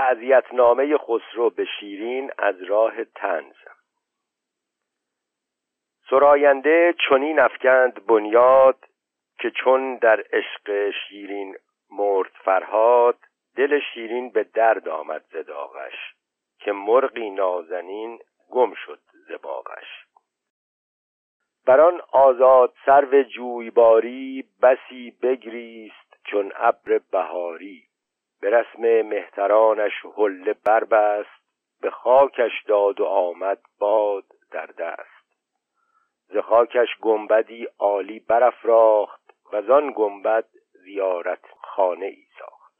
تعذیتنامه خسرو به شیرین از راه تنز سراینده چنین افکند بنیاد که چون در عشق شیرین مرد فرهاد دل شیرین به درد آمد زداغش که مرغی نازنین گم شد زباغش بر آن آزاد سرو جویباری بسی بگریست چون ابر بهاری. به رسم مهترانش حله بربست به خاکش داد و آمد باد در دست. ز خاکش گنبدی عالی برافراخت و آن گنبد زیارت خانه ای ساخت.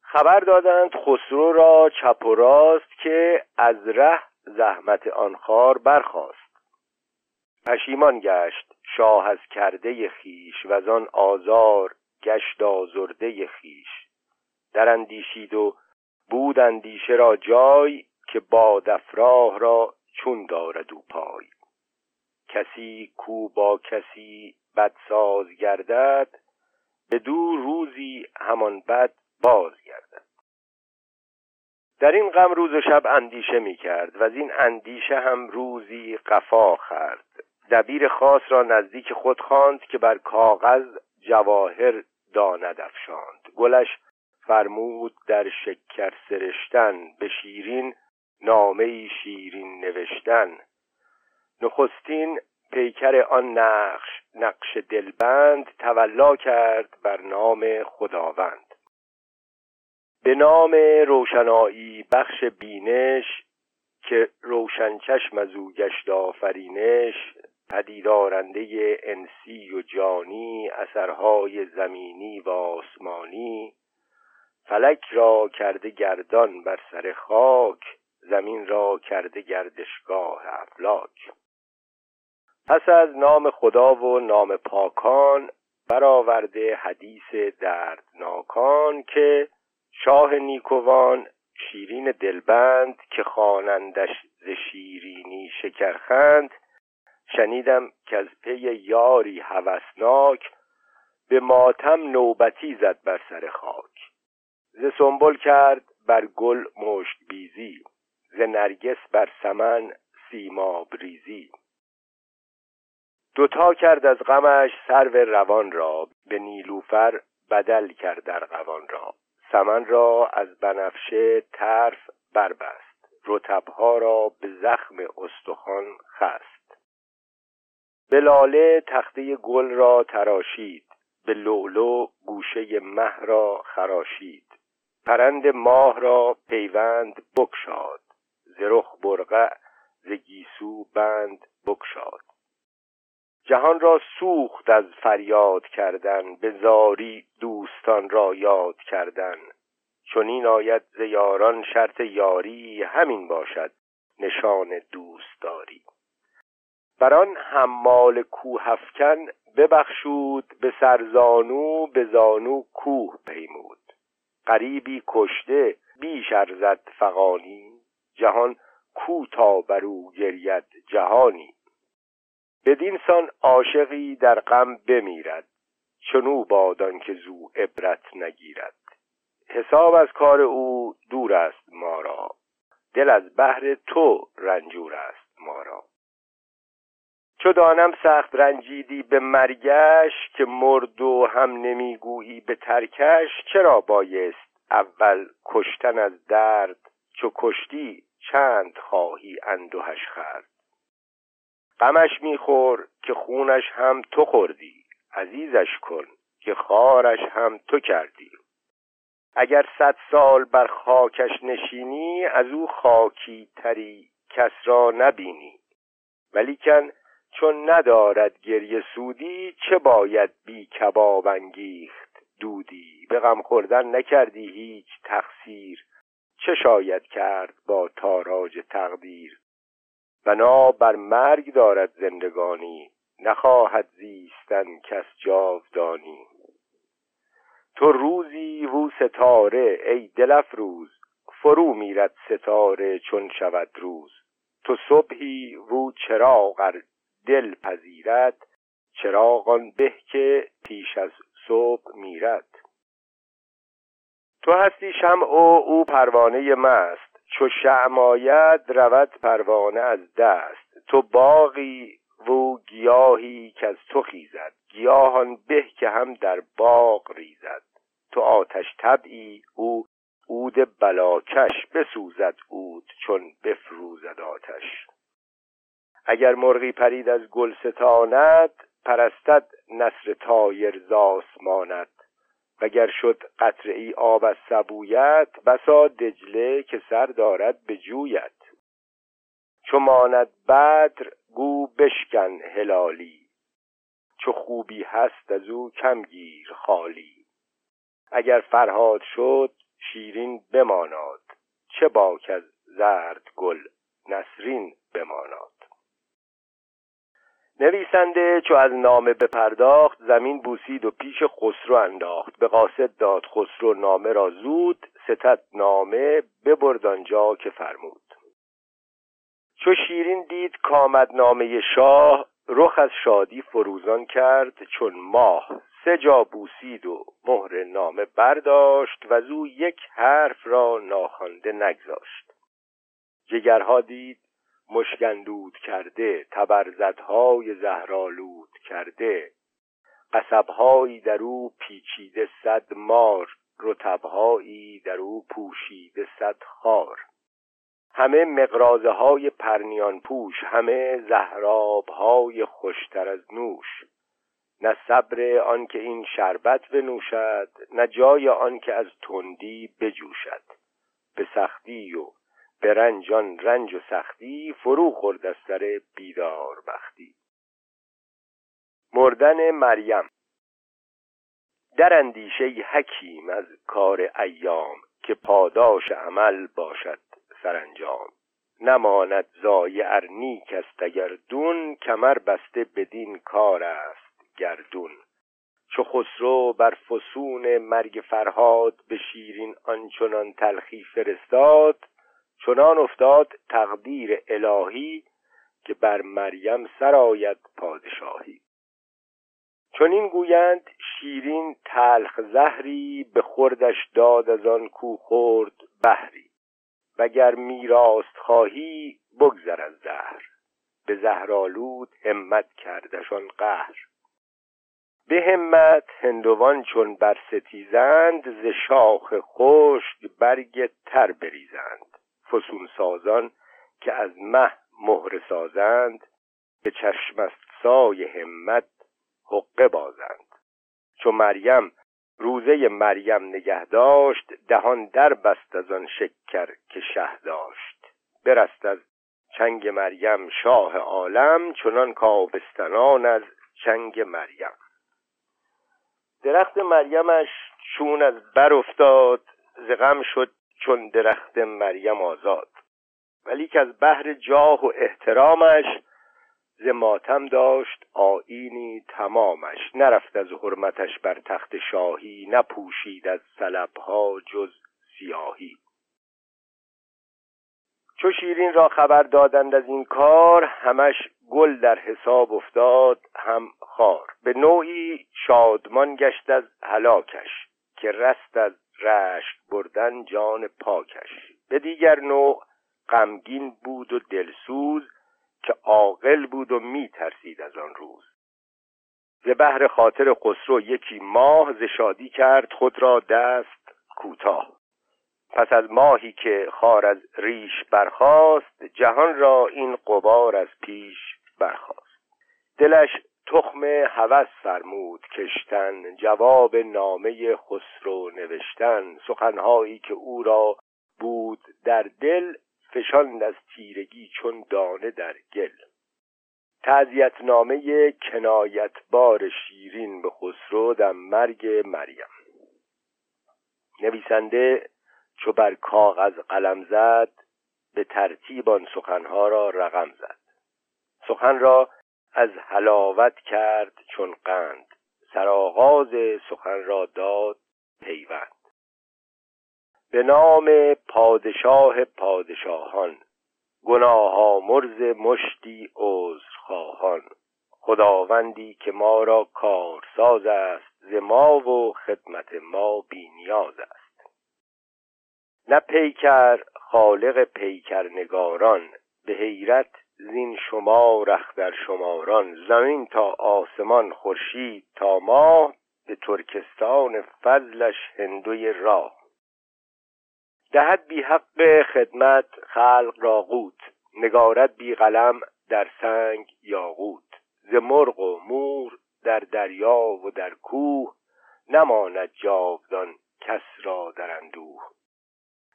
خبر دادند خسرو را چپ و راست که از ره زحمت آن خار برخاست. پشیمان گشت شاه از کرده خیش و آن آزار گشت آزرده خیش. در اندیشید و بود اندیشه را جای که باد افراه را چون دارد او پای. کسی کو با کسی بدساز گردد به دو روزی همان بد باز گردد. در این غم روز و شب اندیشه می کرد و از این اندیشه هم روزی قفا خرد دبیر خاص را نزدیک خود خواند که بر کاغذ جواهر داند افشاند. گلش فرمود در شکر سرشتن به شیرین نامه شیرین نوشتن. نخستین پیکر آن نقش نقش دلبند تولا کرد بر نام خداوند. به نام روشنایی بخش بینش که روشن چشم از او گشت آفرینش پدیدارنده انسی و جانی اثرهای زمینی و آسمانی. فلک را کرده گردان بر سر خاک زمین را کرده گردشگاه افلاک. پس از نام خدا و نام پاکان برآورده حدیث دردناکان که شاه نیکوان شیرین دلبند که خوانندش ز شیرینی شکرخند شنیدم که از پی یاری هوسناک به ماتم نوبتی زد بر سر خاک. ز سنبل کرد بر گل مشت بیزی ز نرگس بر سمن سیماب ریزی. دوتا کرد از غمش سرو روان را به نیلوفر بدل کرد در قوان را. سمن را از بنفشه طرف بربست رتبها را به زخم استخوان خست. به لاله تخته گل را تراشید به لولو گوشه مه را خراشید. پرند ماه را پیوند بکشاد ز رخ برقع ز گیسو بند بکشاد جهان را سوخت از فریاد کردن به زاری دوستان را یاد کردن. چنین آید ز یاران شرط یاری همین باشد نشان دوستداری. بر آن حمال کوهفکن ببخشود به سرزانو به زانو کوه پیمود. غریبی کشته بیش ارزد فغانی جهان کو تا بر او گرید جهانی. بدین سان عاشقی در غم بمیرد چنو بادان که زو عبرت نگیرد. حساب از کار او دور است ما را دل از بهر تو رنجور است ما را. چو دانم سخت رنجیدی به مرگش که مرد و هم نمی‌گویی به ترکش چرا بایست اول کشتن از درد؟ چو کشتی چند خواهی اندوهش خرد غمش میخور که خونش هم تو خوردی عزیزش کن که خارش هم تو کردی. اگر صد سال بر خاکش نشینی از او خاکی تری کس را نبینی. ولیکن چون ندارد گریه سودی چه باید بی کباب انگیخت دودی؟ به غم خوردن نکردی هیچ تقصیر چه شاید کرد با تاراج تقدیر؟ بنا بر مرگ دارد زندگانی نخواهد زیستن کس جاودانی. تو روزی و ستاره ای دل روز فرو میرد ستاره چون شود روز. تو صبحی و چراغ دل پذیرد چراغان به که پیش از صبح میرد. تو هستی شمع و او پروانه مست چو شعماید رود پروانه از دست. تو باقی و گیاهی که از تو خیزد گیاهان به که هم در باغ ریزد. تو آتش طبعی او عود بلاکش بسوزد عود چون بفروزد آتش. اگر مرغی پرید از گل ستاند پرستد نصر تایر زاسماند وگر شد قطره ای آب از سبویت بسا دجله که سر دارد به جویت. چو ماند بدر گو بشکن هلالی. چو خوبی هست از او کم گیر خالی. اگر فرهاد شد شیرین بماناد. چه باک از زرد گل نسرین بماناد. نویسنده چو از نامه بپرداخت زمین بوسید و پیش خسرو انداخت. به قاصد داد خسرو نامه را زود ستت نامه ببرد آنجا که فرمود. چو شیرین دید کامد نامه شاه رخ از شادی فروزان کرد. چون ماه سه جا بوسید و مهر نامه برداشت و او یک حرف را ناخوانده نگذاشت. جگرها دید مشکندود کرده تبرزدهای زهرالود کرده. قصبهایی در او پیچیده صد مار رتبهایی در او پوشیده صد خار. همه مقرازه های پرنیان پوش همه زهراب های خوشتر از نوش. نه صبر آنکه این شربت بنوشد نه جای آنکه از تندی بجوشد. به سختی و به رنجان رنج و سختی فرو خورد از سر بیدار بختی. مردن مریم. در اندیشه حکیم از کار ایام که پاداش عمل باشد سرانجام. نماند زایع نیک است اگر دون کمر بسته بدین کار است گردون. چو خسرو بر فسون مرگ فرهاد به شیرین آنچنان تلخی فرستاد چنان افتاد تقدیر الهی که بر مریم سرآید پادشاهی. چون این گویند شیرین تلخ زهری به خوردش داد از آن کو خورد بهری. وگر میراست خواهی بگذر از زهر. به زهرالود همت کردشان قهر. به همت هندوان چون بر ستیزند ز شاخ خشک برگ تر بریزند. فسون سازان که از مه مهر سازند به چشم سای همت حقه بازند. چو مریم روزه مریم نگه داشت دهان در بست از آن شکر که شه داشت. برست از چنگ مریم شاه عالم چنان کابستنان از چنگ مریم. درخت مریمش چون از بر افتاد ز غم شد چون درخت مریم آزاد. ولی که از بحر جاه و احترامش ز داشت آینی تمامش. نرفت از حرمتش بر تخت شاهی نپوشید از سلبها جز سیاهی. چو شیرین را خبر دادند از این کار همش گل در حساب افتاد هم خار. به نوعی شادمان گشت از هلاکش که رست از رشک بردن جان پاکش. به دیگر نوع غمگین بود و دلسوز که عاقل بود و می ترسید از آن روز. ز بهر خاطر خسرو یکی ماه ز شادی کرد خود را دست کوتاه. پس از ماهی که خار از ریش برخاست جهان را این قبار از پیش برخاست. دلش تخم هوس فرمود کشتن جواب نامه خسرو نوشتن. سخنهایی که او را بود در دل فشاند از تیرگی چون دانه در گل. تعذیت نامه کنایتبار شیرین به خسرو در مرگ مریم. نویسنده چو بر کاغذ قلم زد به ترتیب آن سخنها را رقم زد. سخن را از حلاوت کرد چون قند. سرآغاز سخن را داد پیوند. به نام پادشاه پادشاهان گناه مرز مشتی عذرخواهان. خداوندی که ما را کارساز است ز ما و خدمت ما بی نیاز است. نه پیکر خالق پیکرنگاران به حیرت زین شما در شماران زمین تا آسمان خورشید تا ماه به ترکستان فضلش هندوی راه. دهد بی حق خدمت خلق را قوت نگارد بی قلم در سنگ یاقوت. ز مرغ و مور در دریا و در کوه نماند جاودان کس را در اندوه.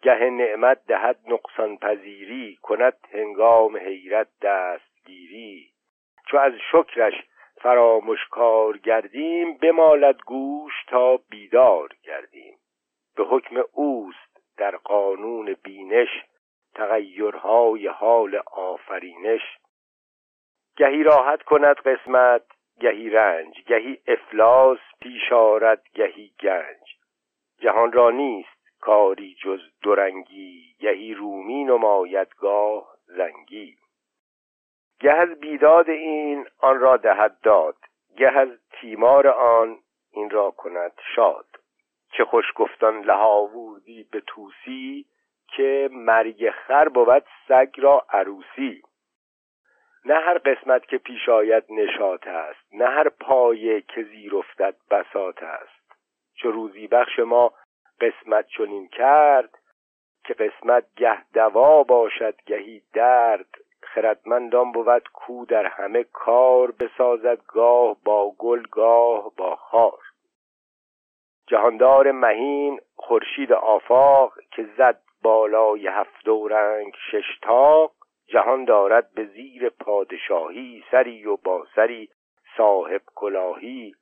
گه نعمت دهد نقصان پذیری کند هنگام حیرت دستگیری. چو از شکرش فراموشکار گردیم بمالد گوش تا بیدار گردیم. به حکم اوست در قانون بینش تغیرهای حال آفرینش. گهی راحت کند قسمت گهی رنج گهی افلاس پیش آرد گهی گنج. جهان را نیست کاری جز دورنگی گهی رومی نمایدگاه زنگی. گه از بیداد این آن را دهد داد. گه از تیمار آن این را کند شاد. چه خوش گفتان لهاوردی به توسی که مرگ خر بود سگ را عروسی. نه هر قسمت که پیش آید نشاط است نه هر پایه که زیر افتد بساط است. چو روزی بخش ما قسمت چنین کرد که قسمت گه دوا باشد گهی درد. خردمندان بود کو در همه کار بسازد گاه با گل گاه با خار. جهاندار مهین خورشید آفاق که زد بالای هفت رنگ شش تاق جهان دارد به زیر پادشاهی سری و با سری صاحب کلاهی.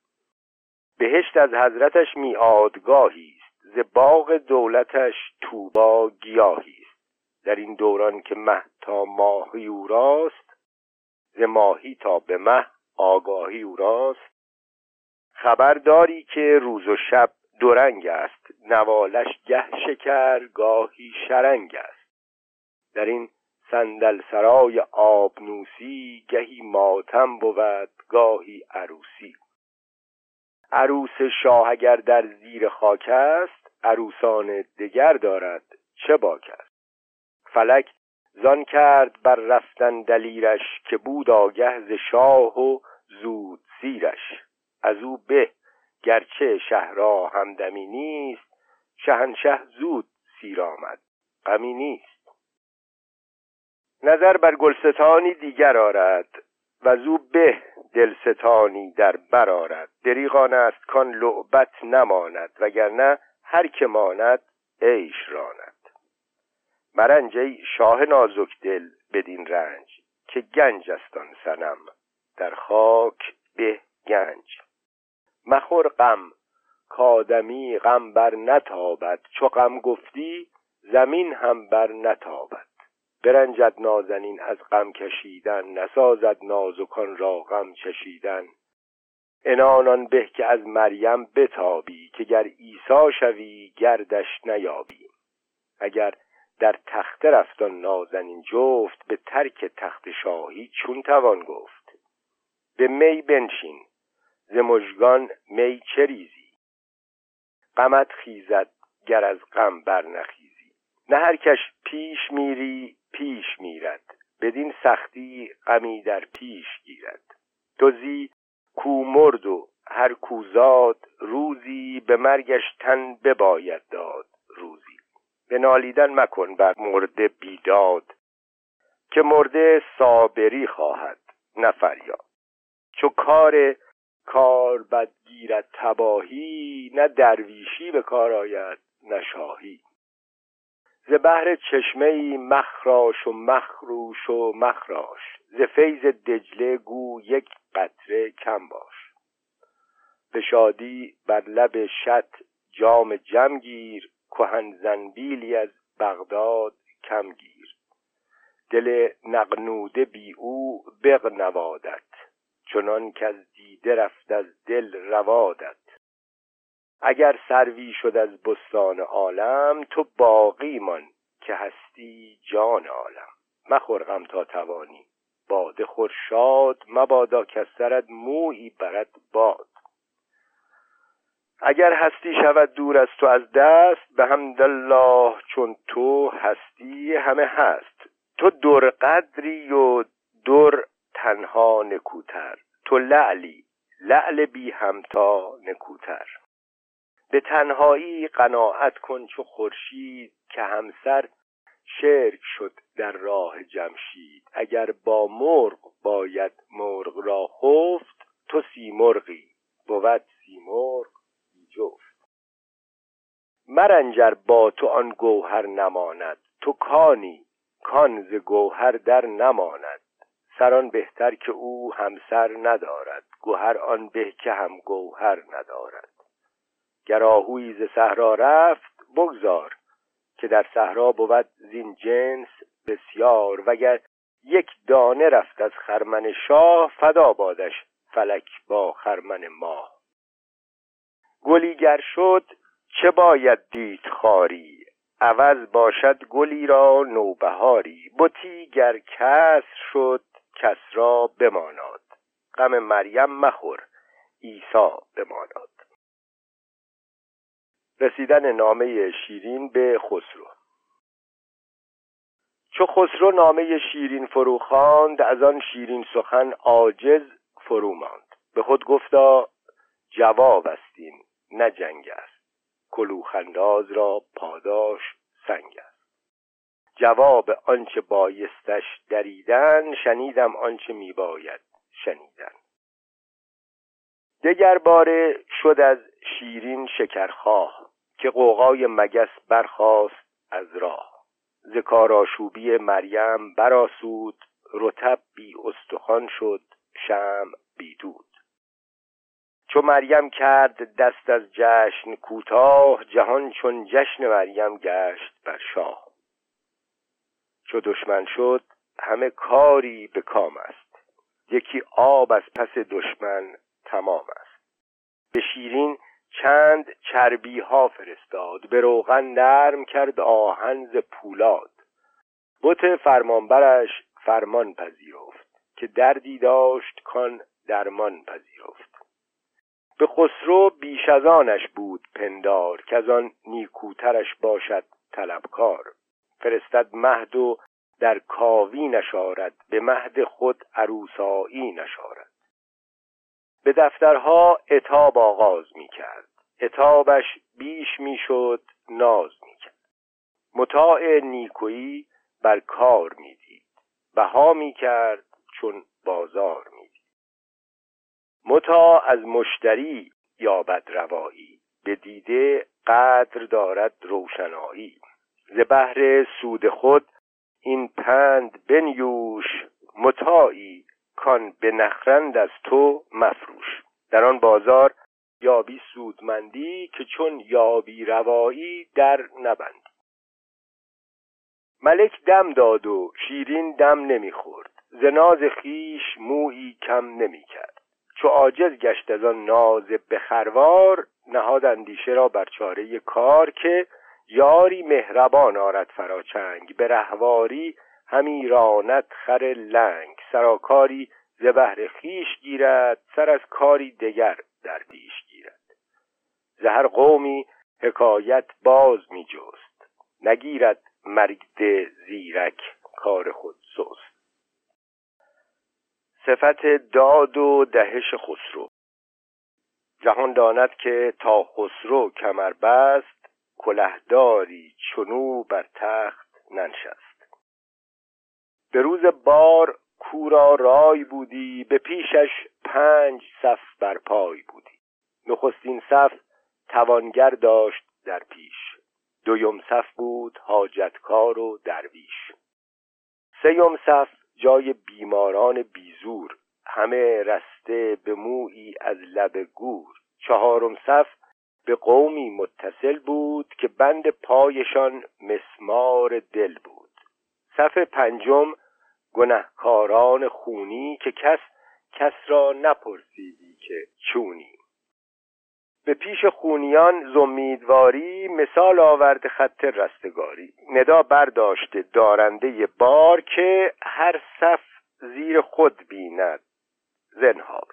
بهشت از حضرتش میادگاهی ز باغ دولتش توبا گیاهی است. در این دوران که مه تا ماهی او راست ز ماهی تا به مه آگاهی او راست. خبر داری که روز و شب دورنگ است نوالش گه شکر گاهی شرنگ است. در این صندل سرای آبنوسی گهی ماتم بود گاهی عروسی. عروس شاه اگر در زیر خاک است عروسان دگر دارد چه باک است؟ فلک زان کرد بر رفتن دلیرش که بود آگه ز شاه و زود سیرش از او به گرچه شهرها همدمی نیست شهنشه زود سیر آمد غمی نیست. نظر بر گلستانی دیگر آرد و زو به دلستانی در بر آرد. دریغان است کان لعبت نماند وگرنه هر که ماند عیش راند. مرنج ای شاه نازک دل بدین رنج که گنج است آن سنم در خاک به گنج. مخور غم کادمی غم بر نتابد چو غم گفتی زمین هم بر نتابد. برنجد نازنین از غم کشیدن نسازد نازکان را غم چشیدن. انانان به که از مریم بتابی که گر عیسی شوی گردش نیابی. اگر در تخته رفتان نازنین جفت به ترک تخت شاهی چون توان گفت. به می بنشین ز مژگان می چه ریزی؟ غمت خیزد گر از غم برنخیزی نه هر کش پیش میری پیش میرد. بدین سختی غمی در پیش گیرد. دوزی کو مرد و هر کوزاد روزی به مرگش تن بباید داد روزی. به نالیدن مکن بر مرده بیداد که مرده صابری خواهد نه چو کار کار بد گیرد تباهی نه درویشی به کار آید نه شاهی. ز بهر چشمه مخراش و مخروش و مخراش ز فیض دجله گو یک قطره کم باش. به شادی بر لب شط جام جم گیر کهن زنبیلی از بغداد کم گیر. دل نقنوده بی او بغنوادت چنان که از دیده رفت از دل روادت. اگر سروی شد از بستان عالم تو باقی مان که هستی جان عالم. مخور غم تا توانی باده خور شاد مبادا که سرت مویی برد باد. اگر هستی شود دور از تو از دست به حمدالله چون تو هستی همه هست. تو در قدری و در تنها نکوتر. تو لعلی لعل بی همتا نکوتر. به تنهایی قناعت کن چو خورشید که همسر شرک شد در راه جمشید. اگر با مرغ باید مرغ را خفت تو سیمرغی. بود سیمرغ. جفت. مرنجر با تو آن گوهر نماند. تو کانی کان ز گوهر در نماند. سران بهتر که او همسر ندارد. گوهر آن به که هم گوهر ندارد. گر آهویی ز صحرا رفت بگذار که در صحرا بود زین جنس بسیار. وگر یک دانه رفت از خرمن شاه فدا بادش فلک با خرمن ماه. گلی گر شد چه باید دید خاری؟ عوض باشد گلی را نوبهاری. بتی گر کس شد کس را بماناد. غم مریم مخور عیسی بماناد. رسیدن نامه شیرین به خسرو. چو خسرو نامه شیرین فرو خواند از آن شیرین سخن عاجز فرو ماند. به خود گفتا جواب استیم نه جنگ است. کلوخنداز را پاداش سنگ است. جواب آنچه بایستش دریدن شنیدم آنچه میباید شنیدن. دگر باره شد از شیرین شکرخواه که قوقای مگس برخاست از راه. ز کارآشوبی مریم براسود رتب بی استخوان شد شم بی دود. چو مریم کرد دست از جشن کوتاه جهان چون جشن مریم گشت بر شاه. چو دشمن شد همه کاری به کام است. یکی آب از پس دشمن تمام است. به شیرین چند چربی ها فرستاد به روغن نرم کرد آهن ز پولاد. بت فرمانبرش فرمان پذیرفت که دردی داشت کان درمان پذیرفت. به خسرو بیش از آنش بود پندار که از آن نیکوترش باشد طلبکار. فرستد مهد و در کاوی نشارد به مهد خود عروسایی نشارد. به دفترها اتاب آغاز می کرد اتابش بیش می شد ناز می کرد مطاع نیکویی بر کار می دید بها می کرد چون بازار متا از مشتری یابد روایی. به دیده قدر دارد روشنایی. ز بهر سود خود این پند بنیوش متاعی کان به نخرند از تو مفروش. در آن بازار یابی سودمندی که چون یابی روایی در نبندی ملک دم داد و شیرین دم نمی‌خورد. ز ناز خیش مویی کم نمی‌کرد. چو عاجز گشت از آن ناز بخروار نهاد اندیشه را بر چاره کار که یاری مهربان آرد فراچنگ به رهواری همی راند خر لنگ. سراکاری ز بهر خیش گیرد سر از کاری دگر در پیش گیرد. ز هر قومی حکایت باز می جست نگیرد مرد زیرک کار خود سست. صفت داد و دهش خسرو. جهان داند که تا خسرو کمر بست کلهداری چنو بر تخت ننشست. به روز بار کورا رای بودی به پیشش پنج صف بر پای بودی. نخستین صف توانگر داشت در پیش. دویم صف بود حاجتکار و درویش. سیم صف جای بیماران بیزور همه رسته به مویی از لب گور. چهارم صف به قومی متصل بود که بند پایشان مسمار دل بود. صف پنجم گنهکاران خونی که کس کس را نپرسیدی که چونی. به پیش خونیان زمیدواری مثال آورد خط رستگاری. ندا برداشته دارنده بار که هر صف زیر خود بیند. زنهار.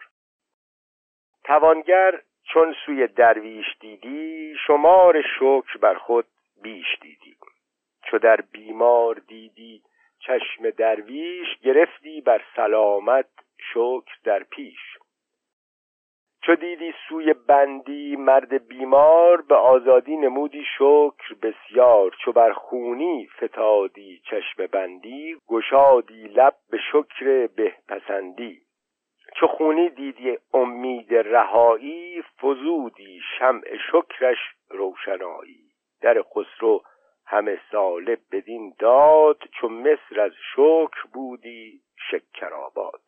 توانگر چون سوی درویش دیدی شمار شکر بر خود بیش دیدی. چو در بیمار دیدی چشم درویش گرفتی بر سلامت شکر در پیش. چو دیدی سوی بندی مرد بیمار به آزادی نمودی شکر بسیار چو بر خونی فتادی چشم بندی گشادی لب به شکر بهپسندی. چو خونی دیدی امید رهایی فزودی شمع شکرش روشنایی. در خسرو همه ساله بدین داد چو مصر از شکر بودی شکرآباد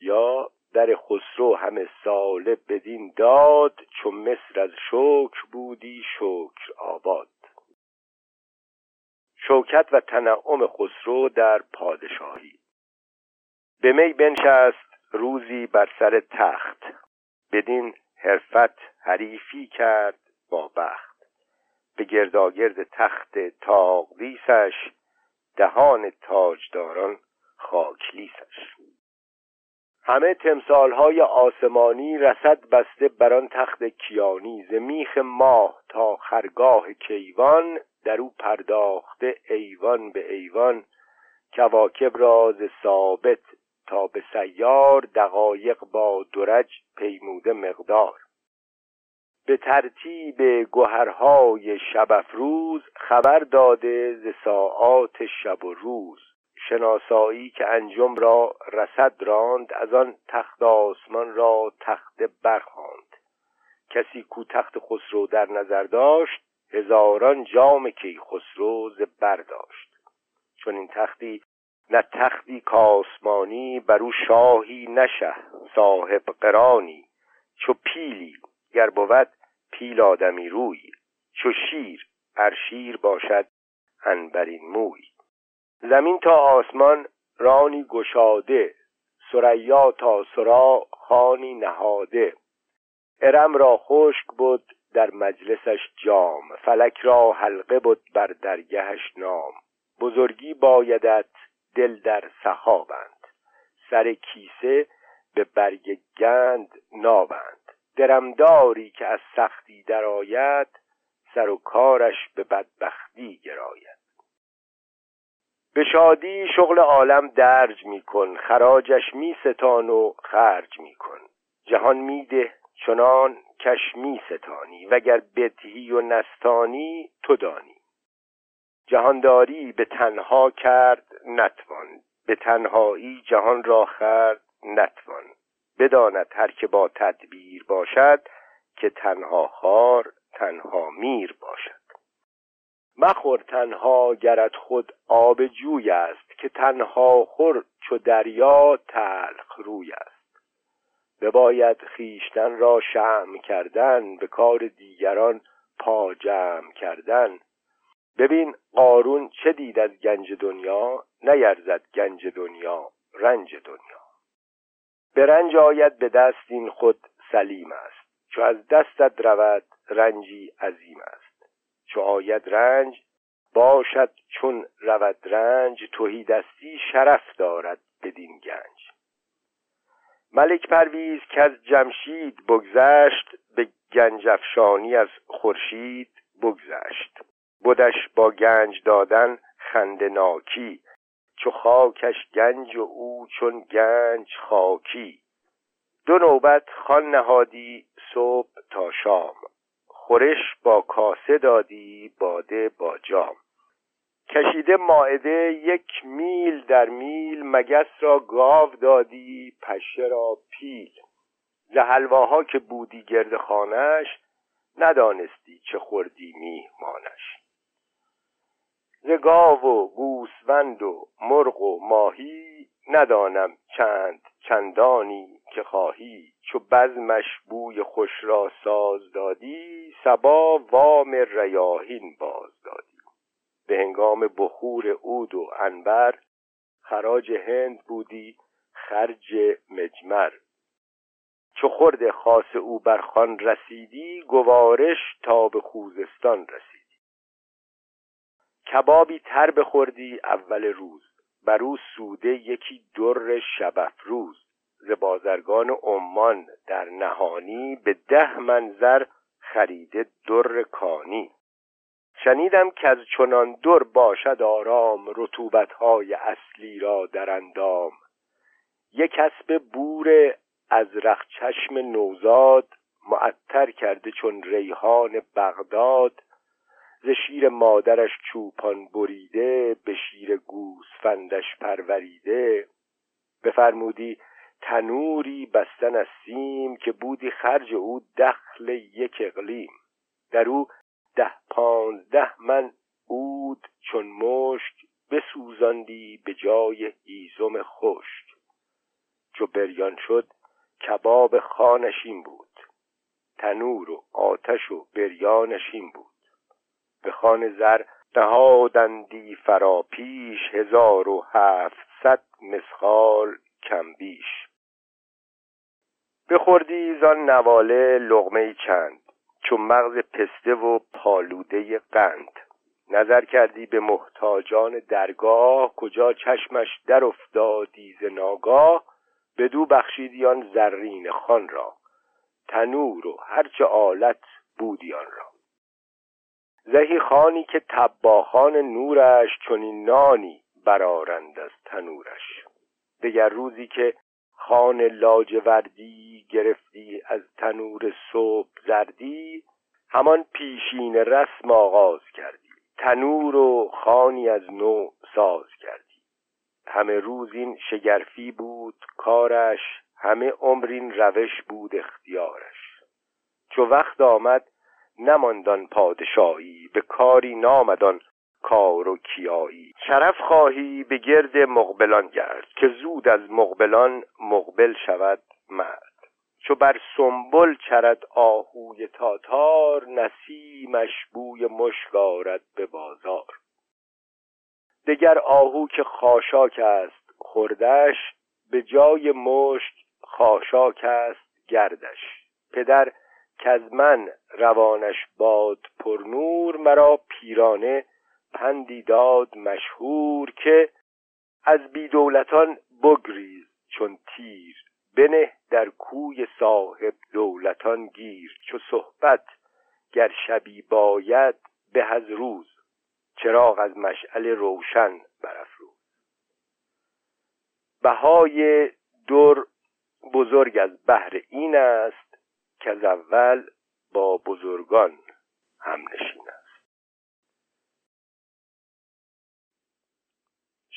یا در خسرو همه ساله بدین داد چو مصر از شکر بودی شکر آباد. شوکت و تنعم خسرو در پادشاهی. به می بنشست روزی بر سر تخت. بدین حرفت حریفی کرد با بخت. به گرداگرد تخت تاغدیسش دهان تاجداران خاکلیسش همه تمثالهای آسمانی رسد بسته بر آن تخت کیانی. ز میخ ماه تا خرگاه کیوان در او پرداخته ایوان به ایوان. کواکب را ز ثابت تا به سیار دقایق با درج پیموده مقدار. به ترتیب گوهرهای شب افروز خبر داده ز ساعات شب و روز. شناسایی که انجم را رسد راند از آن تخت آسمان را تخت برخواند کسی کو تخت خسرو در نظر داشت هزاران جام کی خسرو برداشت چون این تختی نه تختی کاسمانی بر شاهی نشه صاحب قرانی. چو پیلی گر بود پیل آدمی روی. چو شیر ار شیر باشد انبرین موی. زمین تا آسمان رانی گشاده سریا تا سرا خانی نهاده. ارم را خشک بود در مجلسش جام. فلک را حلقه بود بر درگهش نام. بزرگی بایدت دل در سخابند سر کیسه به برگ گند نابند. درمداری که از سختی درآید سر و کارش به بدبختی گراید. به شادی شغل عالم درج میکن خراجش می ستان و خرج میکن. جهان میده چنان کش می ستانی وگر بدهی و نستانی تو دانی. جهانداری به تنها کرد نتوان. به تنهایی جهان را خرد نتوان. بداند هر که با تدبیر باشد که تنها خار تنها میر باشد. مخور تنها گرت خود آب جوی است که تنها خور چو دریا تلخ روی است. بباید خیشتن را شم کردن به کار دیگران پا جمع کردن. ببین قارون چه دید از گنج دنیا نیرزد گنج دنیا رنج دنیا. به رنج آید به دست این خود سلیم است چو از دستت رود رنجی عظیم است. چو آید رنج باشد چون رود رنج توهی دستی شرف دارد بدین گنج. ملک پرویز که از جمشید بگذشت به گنج افشانی از خورشید بگذشت. بودش با گنج دادن خندناکی چو خاکش گنج و او چون گنج خاکی. دو نوبت خان نهادی صبح تا شام. خورش با کاسه دادی باده با جام. کشیده ماعده یک میل در میل مگس را گاو دادی پشه را پیل. ز که بودی گرد خانش ندانستی چه خوردی میهمانش. ز گاو و گوسفند و مرغ و ماهی ندانم چند چندانی که خواهی. چو بزمش بوی خوش را ساز دادی سبا وام ریاهین باز دادی. به هنگام بخور عود و انبر خراج هند بودی خرج مجمر. چو خورد خاص او بر خان رسیدی گوارش تا به خوزستان رسیدی. کبابی تر بخوردی اول روز بر او سوده یکی در شب روز ز بازرگان عمان در نهانی به ده منظر خریده در کانی. شنیدم که از چنان در باشد آرام رطوبتهای اصلی را در اندام. یک اسب بور از رخچشم نوزاد معطر کرده چون ریحان بغداد. ز شیر مادرش چوپان بریده به شیر گوسفندش پروریده. بفرمودی تنوری بستن از سیم که بودی خرج او دخل یک اقلیم. در او ده پانزده من عود چون مشک بسوزاندی به جای هیزم خشک. چو بریان شد کباب خانش این بود. تنور و آتش و بریانش این بود. به خان زر نهادندی فراپیش هزار و هفتصد مسخال کم بیش. بخوردی زان نواله لغمه چند چون مغز پسته و پالوده قند. نظر کردی به محتاجان درگاه کجا چشمش در افتادی ز ناگاه؟ بدو بخشیدی آن زرین خان را. تنور و هرچه آلت بودی آن را. زهی خانی که تباخان نورش چنین نانی برارند از تنورش. دگر روزی که خان لاجوردی گرفتی از تنور صبح زردی همان پیشین رسم آغاز کردی. تنور و خانی از نو ساز کردی. همه روز این شگرفی بود کارش همه عمرین روش بود اختیارش. چو وقت آمد نماندان پادشاهی به کاری نامدان کار و کیایی. شرف خواهی به گرد مقبلان گرد که زود از مقبلان مقبل شود مرد. چو بر سنبل چرد آهوی تاتار نسیمش بوی مشک به بازار. دگر آهو که خاشاک است خوردش به جای مشک خاشاک است گردش. پدر که از من روانش باد پر نور مرا پیرانه پندی داد مشهور که از بیدولتان بگریز چون تیر. بنه در کوی صاحب دولتان گیر. چو صحبت گر شبی باید به از روز. چراغ از مشعل روشن برافروز. بهای در بزرگ از بهر این است که از اول با بزرگان هم نشین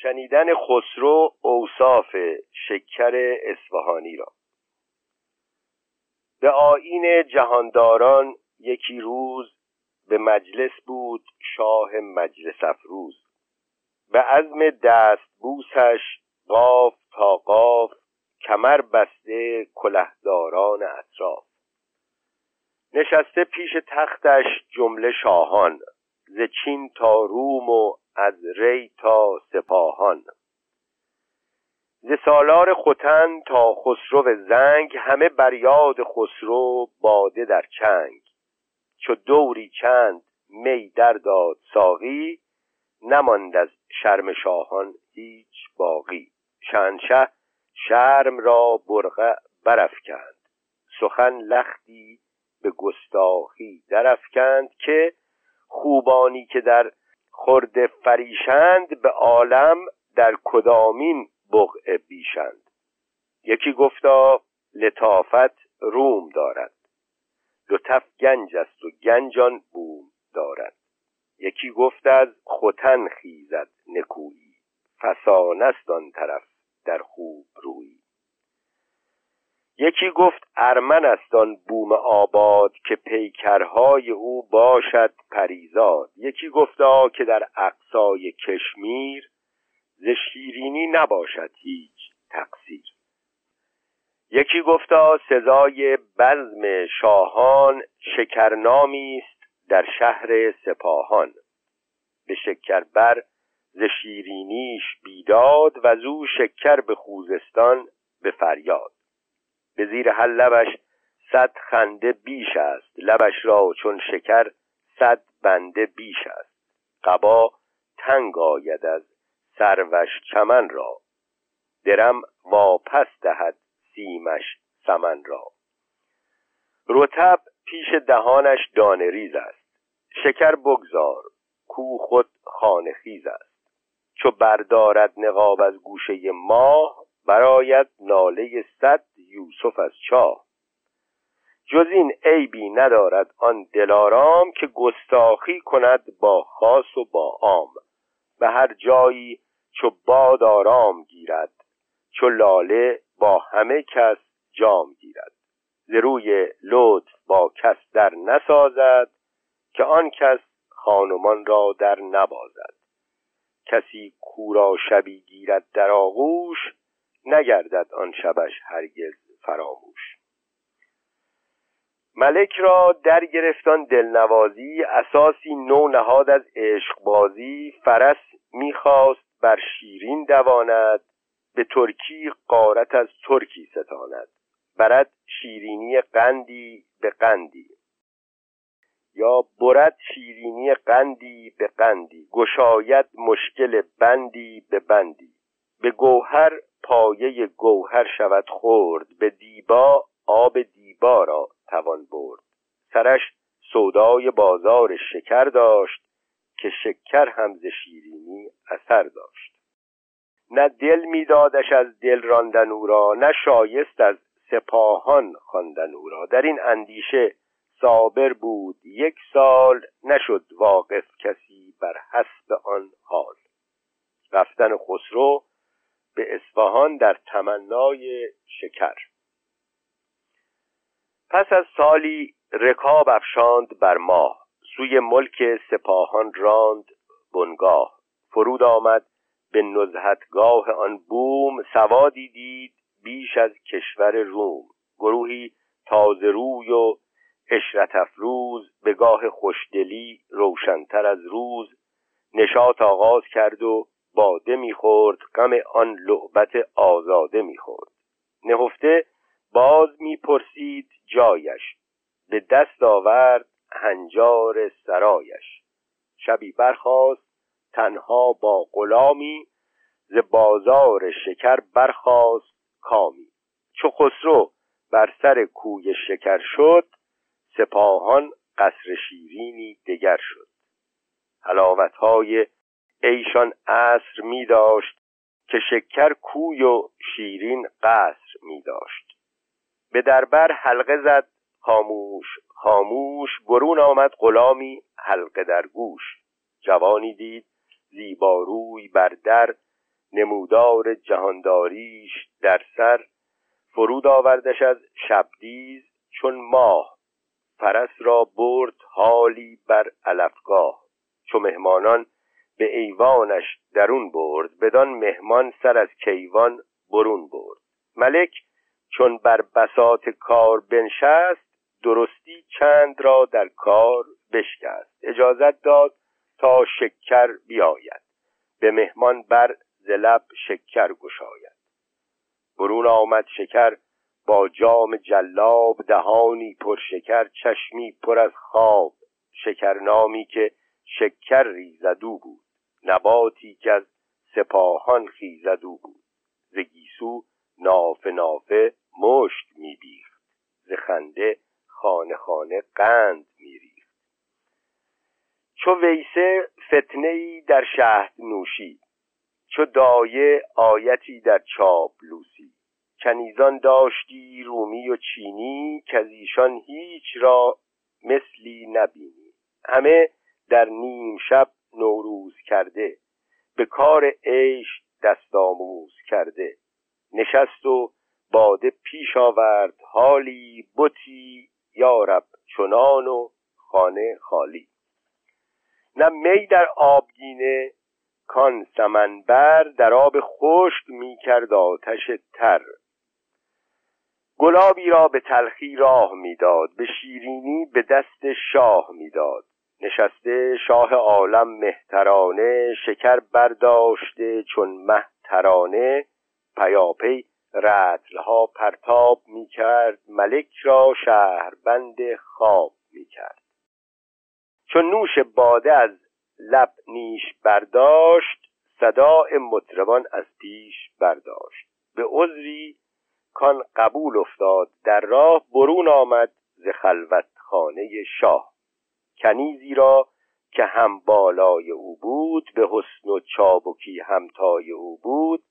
شنیدن خسرو اوصاف شکر اصفهانی را. به آین جهانداران یکی روز به مجلس بود شاه مجلس افروز. به عزم دست بوسش قاف تا قاف کمر بسته کلهداران اطراف. نشسته پیش تختش جمله شاهان ز چین تا روم و از ری تا سپاهان. ز سالار ختن تا خسرو زنگ همه بر یاد خسرو باده در چنگ. چو دوری چند می در داد ساقی نماند از شرم شاهان هیچ باقی. شنشه شرم را برقع برافکند. سخن لختی به گستاخی درافکند که خوبانی که در خرد فریشند به عالم در کدامین بقع بیشند. یکی گفتا لطافت روم دارد. تف گنج است و گنجان بوم دارد. یکی گفت از ختن خیزد نکویی. فسانست آن طرف در خوب روی یکی گفت ارمن است آن بوم آباد که پیکرهای او باشد پریزاد. یکی گفتا که در اقصای کشمیر ز شیرینی نباشد هیچ تقصیر. یکی گفتا سزای بزم شاهان شکرنامی است در شهر سپاهان. به شکربر ز شیرینیش بیداد و زو شکر به خوزستان به فریاد. به زیر هر لبش صد خنده بیش است. لبش را چون شکر صد بنده بیش است. قبا تنگ آید از سروش چمن را. درم واپس دهد سیمش سمن را. رتب پیش دهانش دانه ریز است. شکر بگذار کو خود خانه خیز است. چو بردارد نقاب از گوشه ماه براید ناله صد یوسف از چاه. جز این عیبی ندارد آن دلارام که گستاخی کند با خاص و با عام. به هر جایی چو باد آرام گیرد چو لاله با همه کس جام گیرد. ز روی لطف با کس در نسازد که آن کس خانمان را در نبازد. کسی کورا شبی گیرد در آغوش نگردد آن شبش هرگز فراموش. ملک را در گرفتان دلنوازی اساسی نو نهاد از عشقبازی فرس می‌خواست بر شیرین دواند به ترکی قارت از ترکی ستاند. برد شیرینی قندی به قندی. یا برد شیرینی قندی به قندی. گشاید مشکل بندی به بندی. به گوهر پایه گوهر شود خورد به دیبا آب دیبا را توان برد. سرش سودای بازار شکر داشت که شکر هم ز شیرینی اثر داشت. نه دل میدادش از دل راندن او را نه شایست از سپاهان خواندن او را. در این اندیشه صابر بود. یک سال نشد واقف کسی بر حسب آن حال. رفتن خسرو به اصفهان در تمنای شکر. پس از سالی رکاب افشاند بر ماه. سوی ملک سپاهان راند بنگاه. فرود آمد به نزهتگاه آن بوم. سوادی دید بیش از کشور روم. گروهی تازه روی و اشرت افروز به گاه خوشدلی روشنتر از روز. نشاط آغاز کرد و باده می‌خورد غم آن لعبت آزاده می‌خورد. نهفته باز می‌پرسید جایش. به دست آورد هنجار سرایش. شبی برخاست تنها با غلامی. ز بازار شکر برخاست کامی. چو خسرو بر سر کوی شکر شد سپاهان قصر شیرینی دگر شد. حلاوتهای ایشان عصر می داشت که شکر کوی و شیرین قصر می داشت. به دربر حلقه زد خاموش خاموش برون آمد غلامی حلقه در گوش. جوانی دید زیباروی بر در نمودار جهانداریش در سر. فرود آوردش از شبدیز چون ماه. فرس را برد حالی بر علفگاه. چو مهمانان به ایوانش درون برد بدان مهمان سر از کیوان برون برد. ملک چون بر بساط کار بنشست درستی چند را در کار بشکست. اجازت داد تا شکر بیاید. به مهمان بر زلب شکر گشاید. برون آمد شکر با جام جلاب دهانی پر شکر چشمی پر از خواب. شکرنامی که شکر ریزدو بود. نباتی که از سپاهان خیزدو بود. ز گیسو نافه نافه مشت میبیخت. ز خنده خانه خانه قند میریخت. چو ویسه فتنه ای در شهد نوشی چو دایه آیتی در چاپلوسی کنیزان داشتی رومی و چینی که از ایشان هیچ را مثلی نبینی. همه در نیم شب نوروز کرده. به کار عیش دست آموز کرده. نشست و باده پیش آورد حالی بتی یارب چنان و خانه خالی. نه می در آبگینه کان سمنبر در آب خشک می کرد آتش تر. گلابی را به تلخی راه می‌داد به شیرینی به دست شاه می‌داد نشسته شاه عالم مهترانه شکر برداشته چون مه ترانه پیاپی رتلها پرتاب می‌کرد ملک را شهربند خواب می‌کرد. چون نوش باده از لب نیش برداشت صداع مطربان از پیش برداشت. به عذری کان قبول افتاد در راه برون آمد ز خلوت خانه شاه. کنیزی را که هم بالای او بود به حسن و چابکی همتای او بود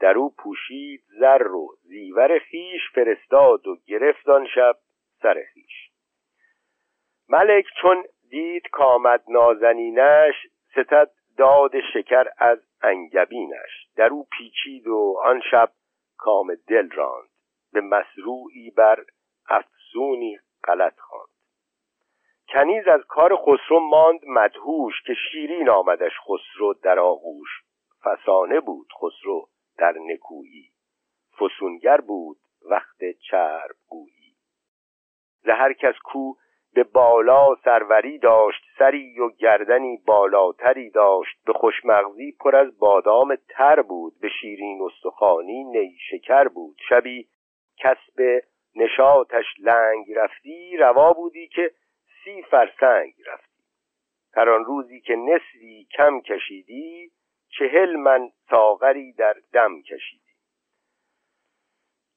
در او پوشید زر و زیور خیش فرستاد و گرفت آن شب سر خیش ملک چون دید کامد نازنینش ستد داد شکر از انگبینش. در او پیچید و آن شب کام دل راند. به مسروعی بر افسونی غلط خواند. کنیز از کار خسرو ماند مدهوش که شیرین آمدش خسرو در آغوش. فسانه بود خسرو در نکویی. فسونگر بود وقت چرب گویی زهر کس کو به بالا سروری داشت سری و گردنی بالاتری داشت. به خوشمغزی پر از بادام تر بود به شیرین استخوانی نیشکر بود. شبی کسب نشاتش لنگ رفتی روا بودی که سی فرسنگ رفتی. هر آن روزی که نصفی کم کشیدی چهل من ساغری در دم کشیدی.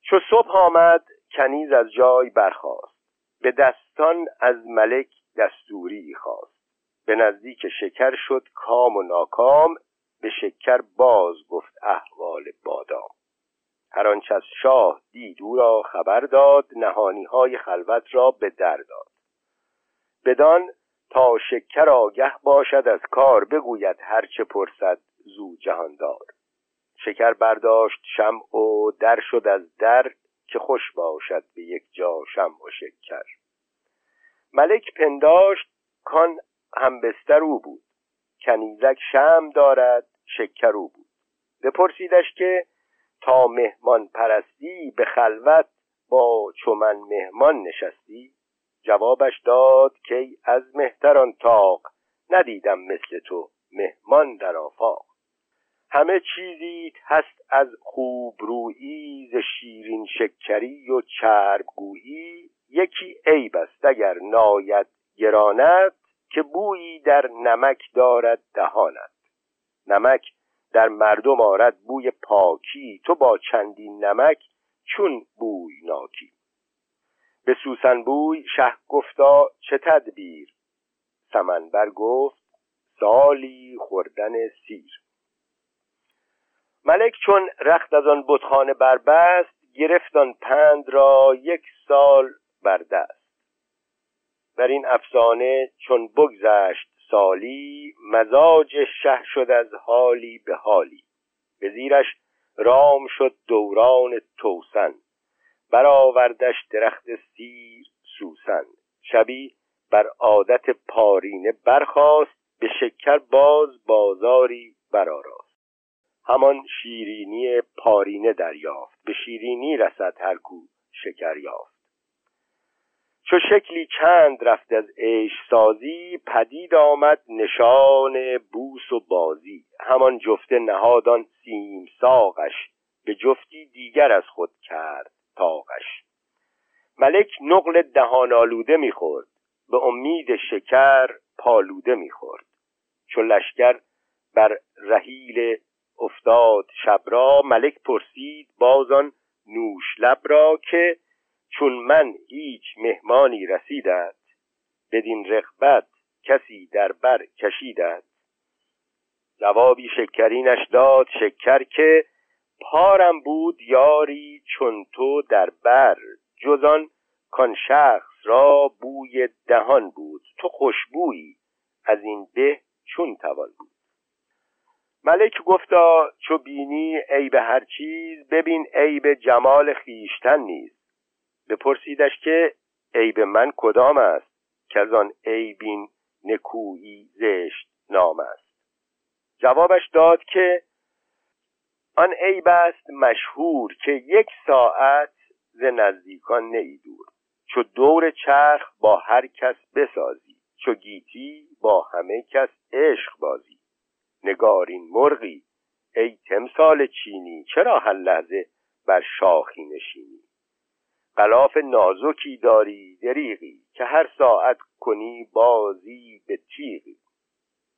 چو صبح آمد کنیز از جای برخاست. به دستان از ملک دستوری خواست. به نزدیک شکر شد کام و ناکام به شکر باز گفت احوال بادام. هر آنچه از شاه دید او را خبر داد نهانی های خلوت را به در داد. بدان تا شکر آگه باشد از کار بگوید هرچه پرسد زو جهاندار. شکر برداشت شم و در شد از در که خوش باشد به یک جا شم و شکر. ملک پنداشت کان همبستر او بود. کنیزک شم دارد شکر او بود. بپرسیدش که تا مهمان پرستی به خلوت با چمن مهمان نشستی؟ جوابش داد که از مهتران تاق ندیدم مثل تو مهمان در آفاق. همه چیزی هست از خوب رویی ز شیرین شکری و چربگویی. یکی عیب است اگر ناید گرانت که بویی در نمک دارد دهانت. نمک در مردم آرد بوی پاکی تو با چندین نمک چون بوی ناکی. به سوسن بوی شه گفتا چه تدبیر؟ سمنبر گفت سالی خوردن سیر. ملک چون رخت از آن بتخانه بربست گرفت آن پند را یک سال بر دست. در این افسانه چون بگذشت سالی مزاج شه شد از حالی به حالی. به زیرش رام شد دوران توسن. برآوردش درخت سیر سوسن. شبی بر عادت پارینه برخاست به شکر باز بازاری برآراست. همان شیرینی پارینه دریافت به شیرینی رسد هر کو شکر یافت. چو شکلی چند رفت از عیش سازی پدید آمد نشان بوس و بازی. همان جفته نهادان سیم ساقش به جفتی دیگر از خود کرد. تاقش ملک نقل دهان آلوده می‌خورد به امید شکر پالوده می‌خورد. چون لشکر بر رحیل افتاد شب را ملک پرسید بازان نوش لب را که چون من هیچ مهمانی رسیدد بدین رغبت کسی در بر کشیدد جوابی شکرینش داد شکر که پارم بود یاری چون تو در بر. جزان کان شخص را بوی دهان بود. تو خوشبویی از این به چون توان بود. ملک گفتا چو بینی عیب هر چیز ببین عیب جمال خیشتن نیز بپرسیدش که عیب من کدام است؟ که از آن عیبین نکویی زشت نام است. جوابش داد که آن عیب است مشهور که یک ساعت ز نزدیکان نیدور چو دور چرخ با هر کس بسازی چو گیتی با همه کس عشق بازی. نگارین مرغی ای تمثال چینی چرا هر لحظه بر شاخی نشینی؟ غلاف نازکی داری دریغی که هر ساعت کنی بازی به تیغی.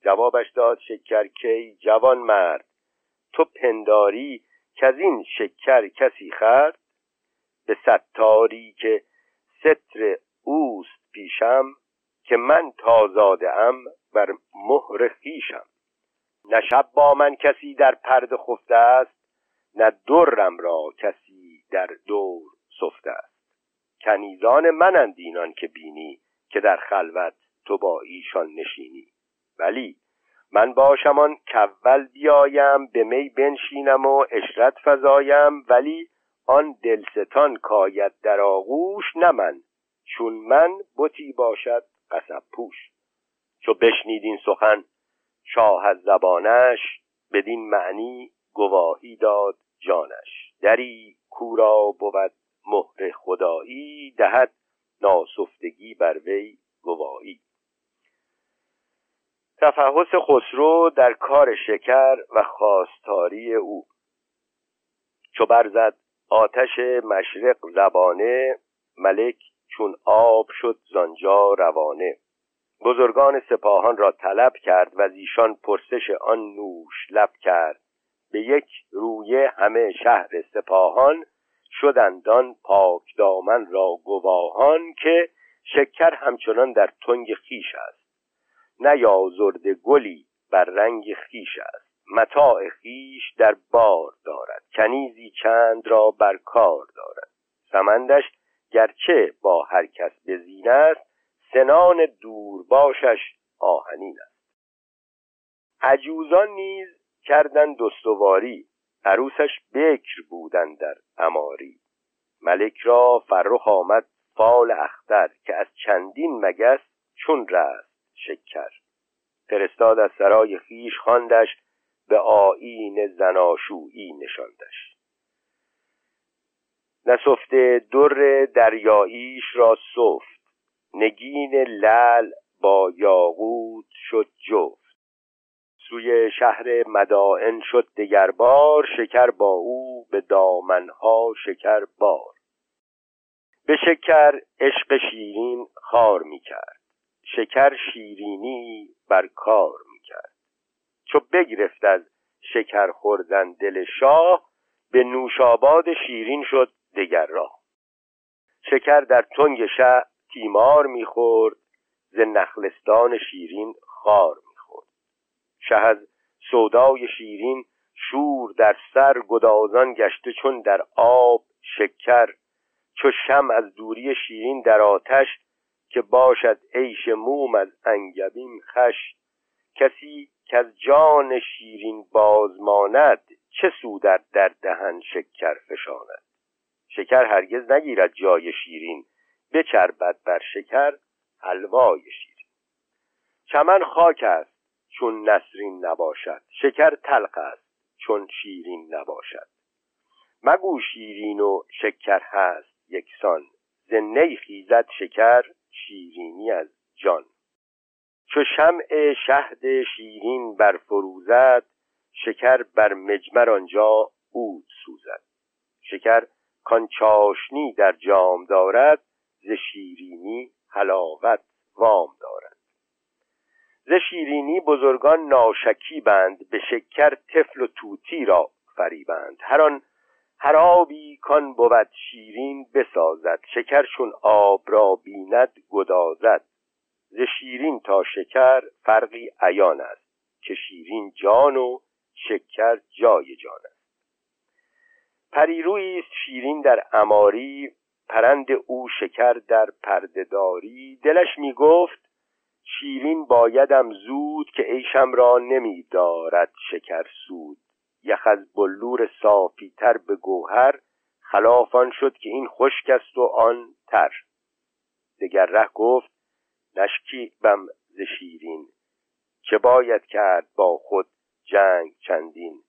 جوابش داد شکر کی جوان مرد تو پنداری که از این شکر کسی خرد؟ به ستاری که ستر اوست پیشم که من تازاده ام بر مهر خیشم نه شب با من کسی در پرد خفته است نه درم را کسی در دور سفته است. کنیزان منند اینان که بینی که در خلوت تو با ایشان نشینی. ولی من باشمان کول بیایم به می بنشینم و اشرت فزایم ولی آن دلستان کاید در آغوش نه من چون من بتی باشد قصب پوش. چو بشنید این سخن شاه از زبانش بدین معنی گواهی داد جانش. دری کورا بود مهر خدایی دهد ناسفتگی بر وی گواهی. تفحص خسرو در کار شکر و خواستاری او. چو برزد آتش مشرق زبانه ملک چون آب شد زانجا روانه. بزرگان سپاهان را طلب کرد و از ایشان پرسش آن نوش لب کرد. به یک رویه همه شهر سپاهان شدندان پاک دامن را گواهان که شکر همچنان در تنگ خیش است. نیازرده گلی بر رنگ خیش است. متاع خیش در بار دارد. کنیزی چند را بر کار دارد. سمندش گرچه با هر کس بزین است سنان دور باشش آهنین است. عجوزان نیز کردن دستواری عروسش بکر بودن در اماری. ملک را فرخ آمد فال اختر که از چندین مگس چون رست. شکر. فرستاد از سرای خیش خواندش به آیین زناشویی نشاندش. نسفته در دریاییش را سفت نگین لل با یاقوت شد جفت. سوی شهر مدائن شد دگربار شکر با او به دامنها شکر بار. به شکر عشق شیرین خار می کرد شکر شیرینی بر کار می کرد چو بگرفت از شکر خوردن دل شاه به نوشاباد شیرین شد دگر راه. شکر در تنگ شه تیمار می‌خورد ز نخلستان شیرین خار می‌خورد. شه از سودای شیرین شور در سر گدازان گشته چون در آب شکر چو شم از دوری شیرین در آتش که باشد عیش موم از انگبین خش کسی که از جان شیرین بازماند چه سودر در دهن شکر فشاند؟ شکر هرگز نگیرد جای شیرین بچربد بر شکر حلوای شیرین. چمن خاک است چون نسرین نباشد شکر تلخ است چون شیرین نباشد. مگو شیرین و شکر هست یکسان ز نی خیزد شکر شیرینی از جان. چو شمع شهد شیرین بر فروزد شکر بر مجمر آنجا عود سوزد. شکر کان چاشنی در جام دارد ز شیرینی حلاوت وام دارد. ز شیرینی بزرگان ناشکی بند به شکر طفل و توتی را فریبند. هر آن آبی کان بود شیرین بسازد شکر چون آب را بیند گدازد. ز شیرین تا شکر فرقی عیان است که شیرین جان و شکر جای جان است. پریرویی است شیرین در اماری پرند او شکر در پردهداری. دلش می گفت شیرین بایدم زود که عیشم را نمی دارد شکر سود. یخ از بلور صافی تر به گوهر خلافان شد که این خشک است و آن تر. دگر ره گفت بم ز شیرین چه باید کرد با خود جنگ چندین؟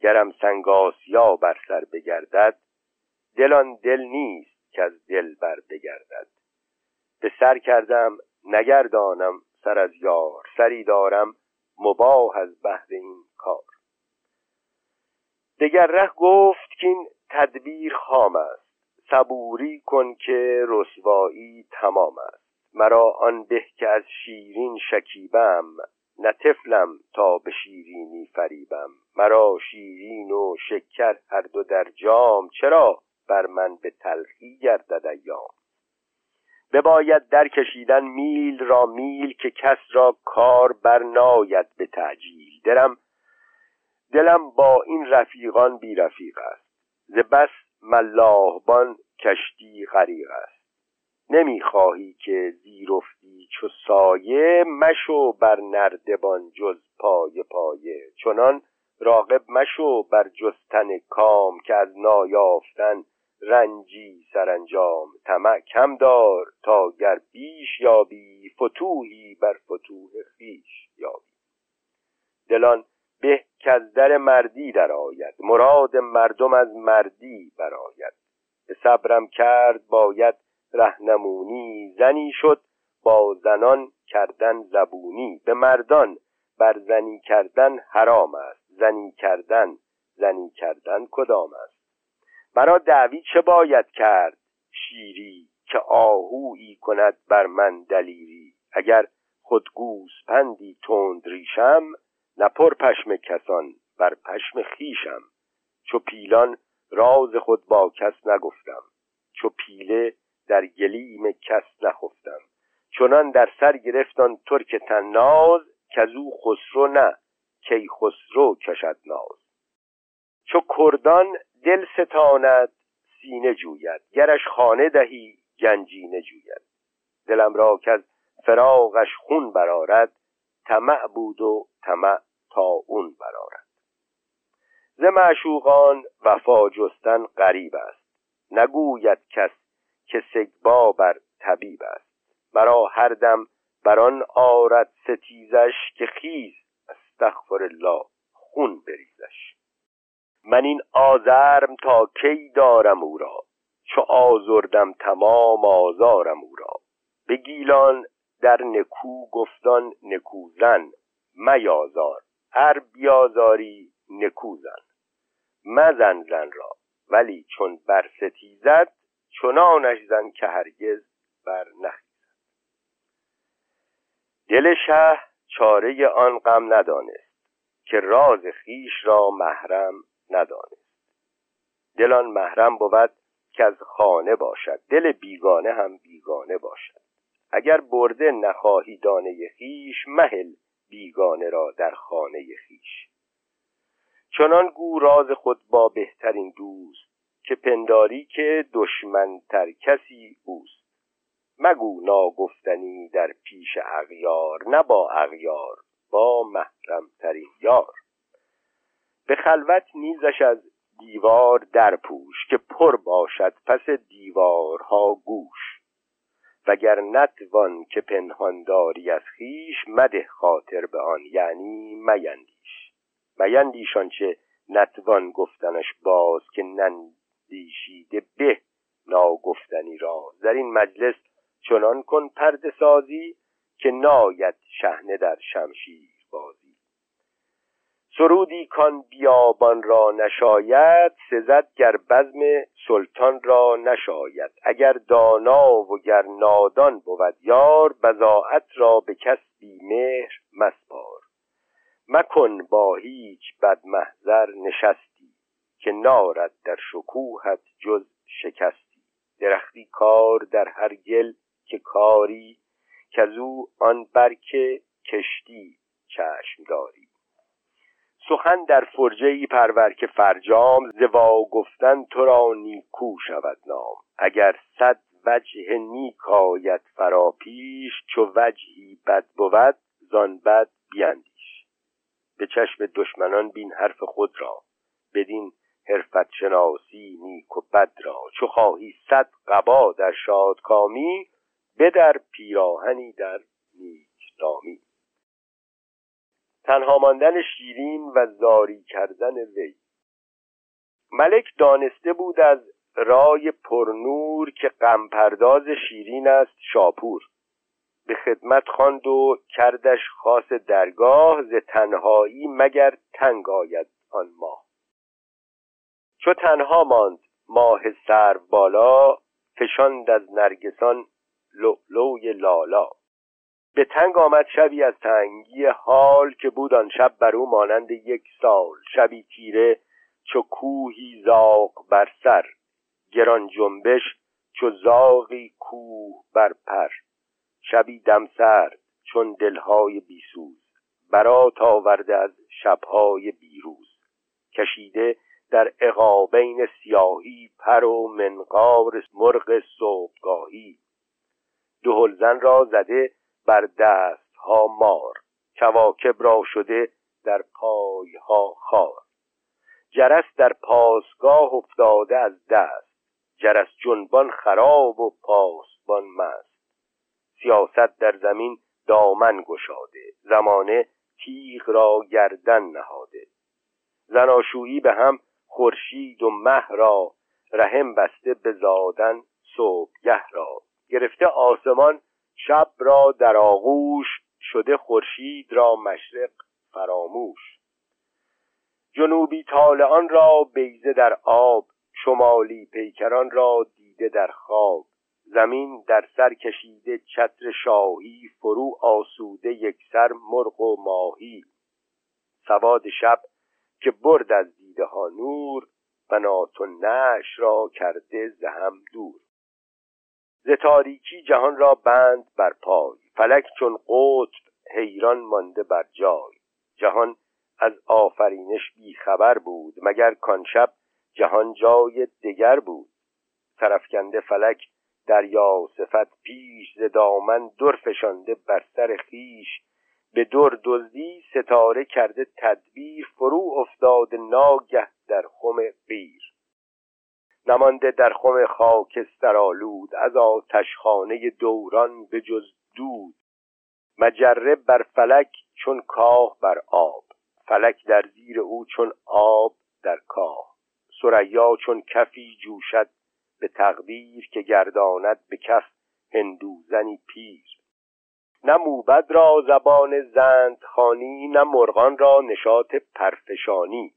گرم سنگاسیا بر سر بگردد دلان دل نیست که از دل بر بگردد. به سر کردم نگردانم سر از یار سری دارم مباه از بهر این کار. دگر ره گفت که این تدبیر خام است. صبوری کن که رسوایی تمام است. مرا آن به که از شیرین شکیبم نه تا به شیرینی فریبم. مرا شیرین و شکر هر دو در جام چرا بر من به تلخی گردد ایام؟ بباید در کشیدن میل را میل که کس را کار برناید به تعجیل. دلم دلم با این رفیقان بی رفیق است. ز بس ملاحبان کشتی غریق است. نمی‌خواهی که زیرفتی چو سایه مشو بر نردبان جز پای پایه. چنان راقب مشو بر جستن کام که از نایافتن رنجی سرانجام. طمع کم دار تا گر بیش یابی فتوحی بر فتوح خیش یابی. دلان به که از در مردی آید مراد مردم از مردی برآید. به صبرم کرد باید رهنمونی زنی شد. با زنان کردن زبونی. به مردان بر زنی کردن حرام است. زنی کردن زنی کردن کدام است؟ مرا دعوی چه باید کرد؟ شیری که آهویی کند بر من دلیری. اگر خود پندی تند ریشم نپر پشم کسان بر پشم خیشم چو پیلان راز خود با کس نگفتم چو پیله در گلیم کس نخفتم. چنان در سر گرفتان ترک تناز کزو خسرو نه کی خسرو کشد ناز. چو کردان دل ستاند سینه جوید. گرش خانه دهی گنجینه جوید. دلم را که از فراغش خون برارد طمع بود و طمع تا اون برارد ز معشوقان وفا جستن غریب است. نگوید کس که سگبا بر طبیب است. مرا هر دم بران آرد ستیزش که خیز استغفر الله خون بریزش. من این آزرم تا کی دارم او را؟ چو آزردم تمام آزارم او را. به گیلان در نکو گفتان نکوزن میازار هر بیازاری نکوزن. مزن زن را ولی چون بر ستیزد چنانش زن که هرگز بر نخیزد. دل شه چاره آن غم ندانست که راز خیش را محرم ندانست. دل آن محرم بود که از خانه باشد. دل بیگانه هم بیگانه باشد. اگر برده نخواهی دانه خیش مهل بیگانه را در خانه خیش. چنان گو راز خود با بهترین دوست که پنداری که دشمنتر کسی اوست. مگو ناگفتنی در پیش اغیار نه با اغیار با محرمترین یار. به خلوت نیزش از دیوار در پوش که پر باشد پس دیوارها گوش. وگر نتوان که پنهانداری از خیش مده خاطر به آن یعنی میندیش. میندیش چه نتوان گفتنش باز که نندیشیده به ناگفتنی را. در این مجلس چنان کن پرده سازی که ناید شهنه در شمشیر. سرودی کان بیابان را نشاید سزد گر بزم سلطان را نشاید. اگر دانا و گر نادان بود یار بزاعت را به کس بی مهر مسپار. مکن با هیچ بد محضر نشستی که نارد در شکوهت جز شکستی. درختی کار در هر گل که کاری او آن برکه کشتی چشم داری. سخن در فرجه ای پرور که فرجام زوا گفتن تو را نیکو شود نام. اگر صد وجه نیک آید فرا پیش چو وجهی بد بود زان بد بیندیش. به چشم دشمنان بین حرف خود را بدین حرفت شناسی نیک و بد را. چو خواهی صد قبا در شادکامی بدر پیراهنی در نیک نامی تنها ماندن شیرین و زاری کردن وی. ملک دانسته بود از رای پرنور که غمپرداز شیرین است شاپور. به خدمت خواند و کردش خاص درگاه ز تنهایی مگر تنگ آید آن ماه. چو تنها ماند ماه سر بالا فشاند از نرگسان لؤلؤی لالا. به تنگ آمد شبی از تنگی حال که بود آن شب بر او مانند یک سال. شبی تیره چو کوهی زاغ بر سر گران جنبش چو زاغی کوه بر پر. شبی دم سرد چون دلهای بیسوز برات آورده از شبهای بیروز. کشیده در اقابین سیاهی پر و منقار مرغ صبحگاهی. دهلزن را زده بر دستها مار کواکب را شده در پایها خار. جرس در پاسگاه افتاده از دست جرس جنبان خراب و پاسبان مست. سیاست در زمین دامن گشاده زمانه تیغ را گردن نهاده. زناشویی به هم خورشید و مه را رحم بسته به زادن صبحگه را. گرفته آسمان شب را در آغوش شده خورشید را مشرق فراموش. جنوبی طالعان را بیزه در آب شمالی پیکران را دیده در خواب. زمین در سر کشیده چتر شاهی فرو آسوده یک سر مرغ و ماهی. سواد شب که برد از دیده ها نور بنات و نش را کرده زهم دور. ز تاریکی جهان را بند بر پای فلک چون قطب حیران مانده بر جای. جهان از آفرینش بیخبر بود مگر کان شب جهان جای دگر بود. سرفکنده فلک دریا صفت پیش ز دامن در فشانده بر سر خیش به در دزدی ستاره کرده تدبیر فرو افتاده ناگه در خم قیر. نمانده در خم خاکستر آلود از آتشخانه دوران به جز دود. مجره بر فلک چون کاه بر آب فلک در زیر او چون آب در کاه. سریا چون کفی جوشد به تقدیر که گرداند به کف هندوزنی پیر. نه موبد را زبان زند خانی نه مرغان را نشاط پرفشانی.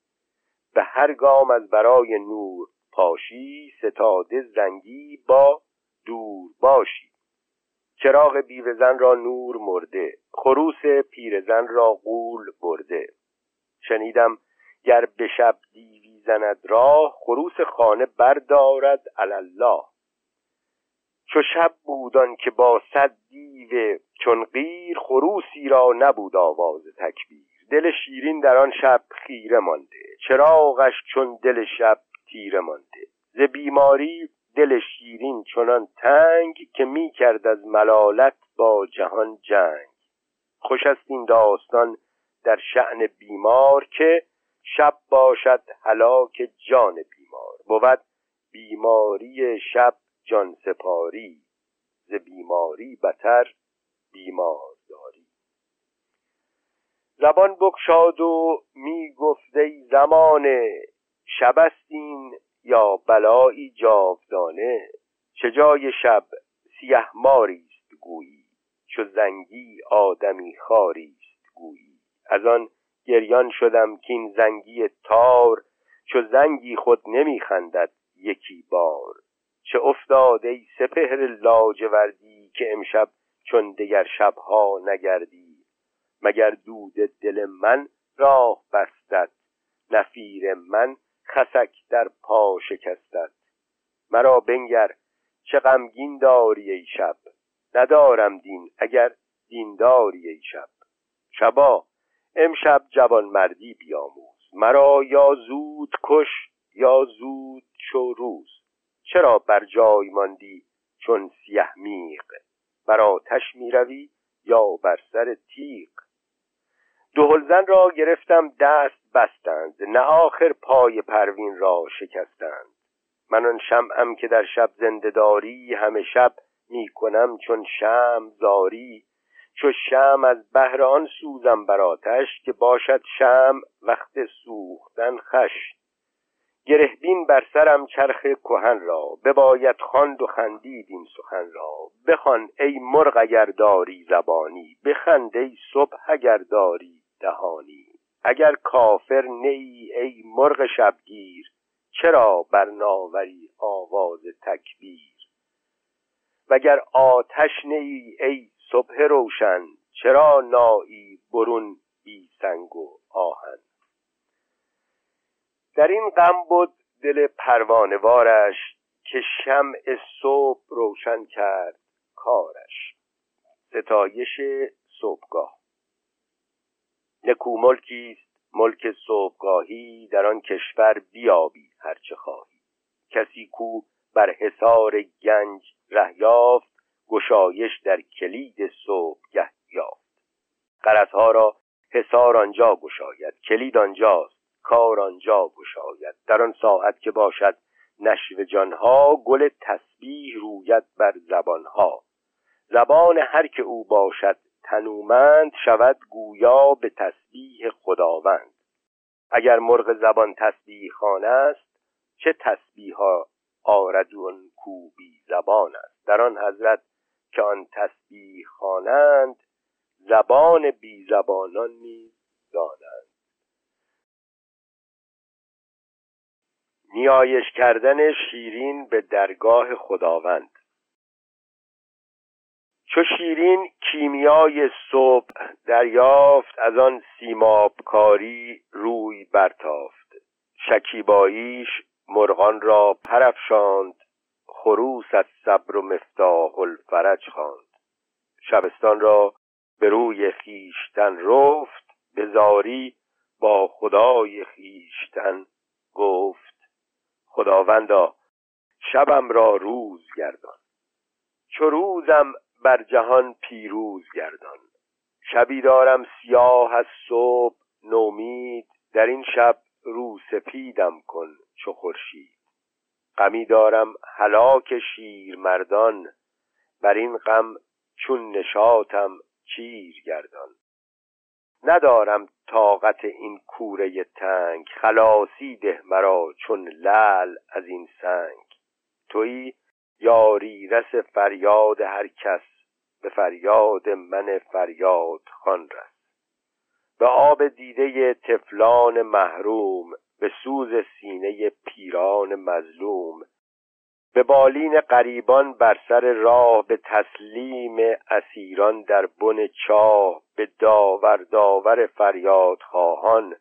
به هر گام از برای نور پاشی ستاده زنگی با دور باشی. چراغ بیوهزن را نور مرده خروس پیرزن را قول برده. شنیدم گر به شب دیوی زند راه خروس خانه بردارد الله چو شب بودان که با صد دیو چون غیر خروسی را نبود آواز تکبیر. دل شیرین در آن شب خیره مانده چراغش چون دل شب تیره مانده. ز بیماری دل شیرین چنان تنگ که می کرد از ملالت با جهان جنگ. خوش است این داستان در شعن بیمار که شب باشد هلاک جان بیمار. بود بیماری شب جان سپاری. ز بیماری بتر بیمار داری زبان بکشاد و می گفت ای زمانه شب یا بلایی جاودانه؟ چه جای شب سیه ماریست گویی چو زنگی آدمی خاریست گویی. از آن گریان شدم که این زنگی تار چو زنگی خود نمیخندد یکی بار. چه افتاده ای سپهر لاجوردی که امشب چون دگر شبها نگردی؟ مگر دود دل من راه بستد؟ نفیر من خسک در پا شکستد مرا بنگر چه غمگین داری ای شب. ندارم دین اگر دینداری ای شب. شبا امشب جوانمردی بیاموز. مرا یا زود کش یا زود شو روز. چرا بر جای ماندی چون سیه میغ؟ بر آتش می‌روی یا بر سر تیغ؟ دهلزن را گرفتم دست بستند نه آخر پای پروین را شکستند. من آن شمعم که در شب زنده داری همه شب می‌کنم چون شم زاری. چو شم از بهر آن سوزم بر آتش که باشد شم وقت سوختن خش. گرهبین بر سرم چرخ کهن را بباید خواند و خندید این سخن را. بخوان ای مرغ اگر داری زبانی بخند ای صبح اگر داری دهانی. اگر کافر نی ای مرغ شبگیر چرا برناوری آواز تکبیر؟ وگر آتش نی ای صبح روشن چرا نایی برون بی سنگ و آهن؟ در این غم بود دل پروانوارش که شمع صبح روشن کرد کارش. ستایش صبحگاه. نکو ملکی است ملک صبحگاهی در آن کشور بیابی هرچه خواهی. کسی کو بر حصار گنج ره یافت گشایش در کلید صبحگه یافت. قرضها را حصار آنجا گشاید کلید آنجاست کار آنجا گشاید. در آن ساعت که باشد نشو جانها گل تسبیح روید بر زبانها. زبان هر که او باشد تنومند شود گویا به تسبیح خداوند. اگر مرغ زبان تسبیح خانه است چه تسبیح ها آردون کو بی زبان است؟ در آن حضرت که آن تسبیح خوانند زبان بی زبانان نیز دانند. نیایش کردن شیرین به درگاه خداوند. چو شیرین کیمیای صبح دریافت از آن سیمابکاری روی برتافت. شکیباییش مرغان را پرفشاند خروس از صبر و مفتاح الفرج خواند. شبستان را به روی خیشتن رفت به زاری با خدای خیشتن گفت. خداوندا شبم را روز گردان. چو روزم بر جهان پیروز گردان. شبی دارم سیاه از صبح نومید در این شب رو سپیدم کن چو خورشید. غمی دارم هلاک شیر مردان بر این غم چون نشاتم چیر گردان. ندارم طاقت این کوره تنگ خلاصی ده مرا چون لل از این سنگ. تویی یاری رس فریاد هر کس به فریاد من فریاد خان رس به آب دیده تفلان محروم به سوز سینه پیران مظلوم به بالین قریبان بر سر راه به تسلیم اسیران در بن چاه به داور داور فریاد خواهان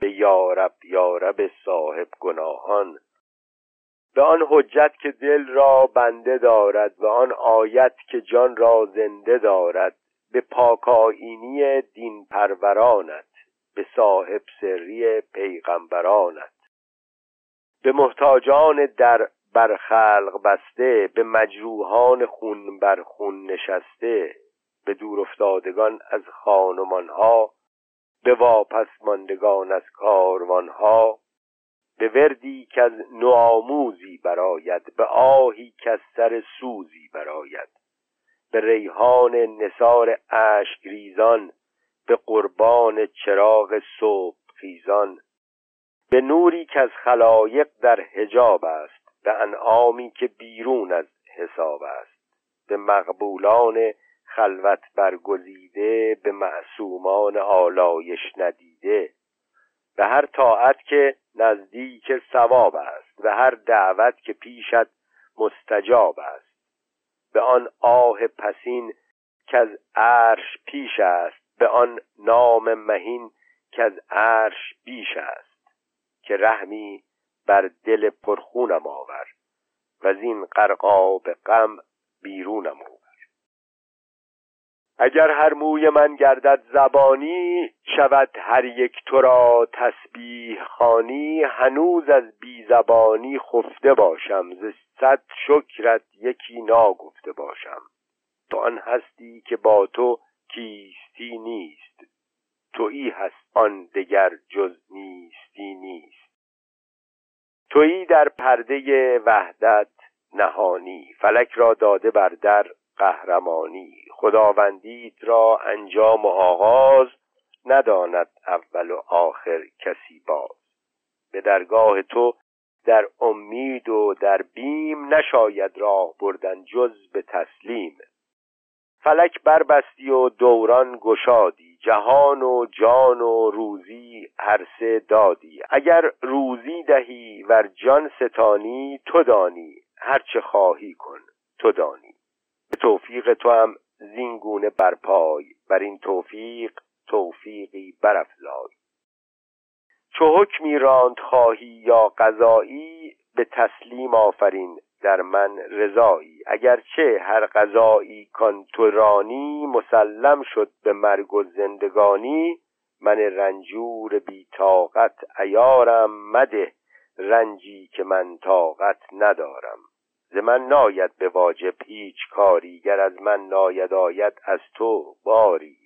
به یارب یارب صاحب گناهان. به آن حجت که دل را بنده دارد و آن آیت که جان را زنده دارد به پاکاینی دین پرورانت به صاحب سری پیغمبرانت به محتاجان در بر خلق بسته به مجروحان خون بر خون نشسته به دور افتادگان از خانمانها به واپس ماندگان از کاروانها به وردی که از نوآموزی براید به آهی که از سر سوزی براید به ریحان نصار اشک ریزان به قربان چراغ صبح خیزان. به نوری که از خلایق در حجاب است به انعامی که بیرون از حساب است. به مقبولان خلوت برگزیده به معصومان آلایش ندیده. به هر طاعت که نزدیک ثواب است به هر دعوت که پیشت مستجاب است. به آن آه پسین که از عرش پیش است به آن نام مهین که از عرش بیش است که رحمی بر دل پرخونم آور و از این قرقاب غم بیرونم آور. اگر هر موی من گردد زبانی شود هر یک تو را تسبیح خانی هنوز از بی زبانی خفته باشم ز صد شکرت یکی ناگفته باشم. تو آن هستی که با تو کیستی نیست تویی هست آن دگر جز نیستی نیست. تویی در پرده وحدت نهانی فلک را داده بر در قهرمانی. خداوندیت را انجام و آغاز نداند اول و آخر کسی باز. به درگاه تو در امید و در بیم نشاید راه بردن جز به تسلیم. فلک بربستی و دوران گشادی جهان و جان و روزی هر سه دادی. اگر روزی دهی ور جان ستانی تو دانی. هرچه خواهی کن تو دانی. به توفیق تو هم زینگونه برپای بر این توفیق توفیقی برافزای. چو حکمی راند خواهی یا قضایی به تسلیم آفرین در من رضایی. اگرچه هر غذایی کان تو رانی مسلم شد به مرگ و زندگانی من رنجور بی طاقت ایارم مده رنجی که من طاقت ندارم. ز من ناید به واجب هیچ کاری گر از من ناید آید از تو باری.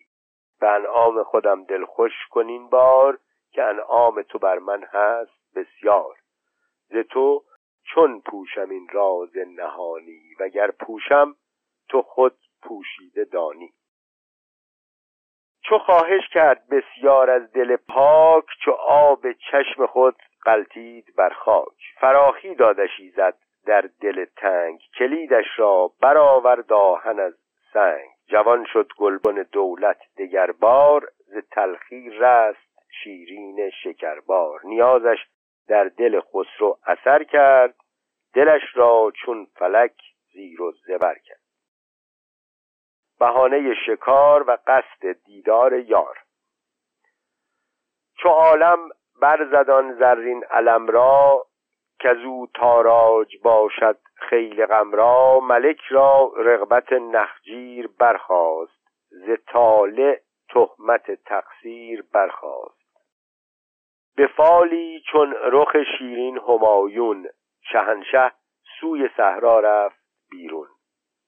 به انعام خودم دل خوش کنین بار که انعام تو بر من هست بسیار. ز تو چون پوشم این راز نهانی وگر پوشم تو خود پوشیده دانی. چو خواهش کرد بسیار از دل پاک چو آب چشم خود قلتید بر خاک. فراخی دادشی زد در دل تنگ کلیدش را برآور داهن از سنگ. جوان شد گلبن دولت دگر بار ز تلخی رست شیرین شکربار. نیازش در دل خسرو اثر کرد دلش را چون فلک زیر و زبر کرد. بهانه شکار و قصد دیدار یار. چو عالم برزدان زرین علم را او تاراج باشد خیل غم را ملک را رغبت نخجیر برخاست. ز طالع تهمت تقصیر برخاست. به فالی چون رخ شیرین همایون شهنشه سوی صحرا رفت بیرون.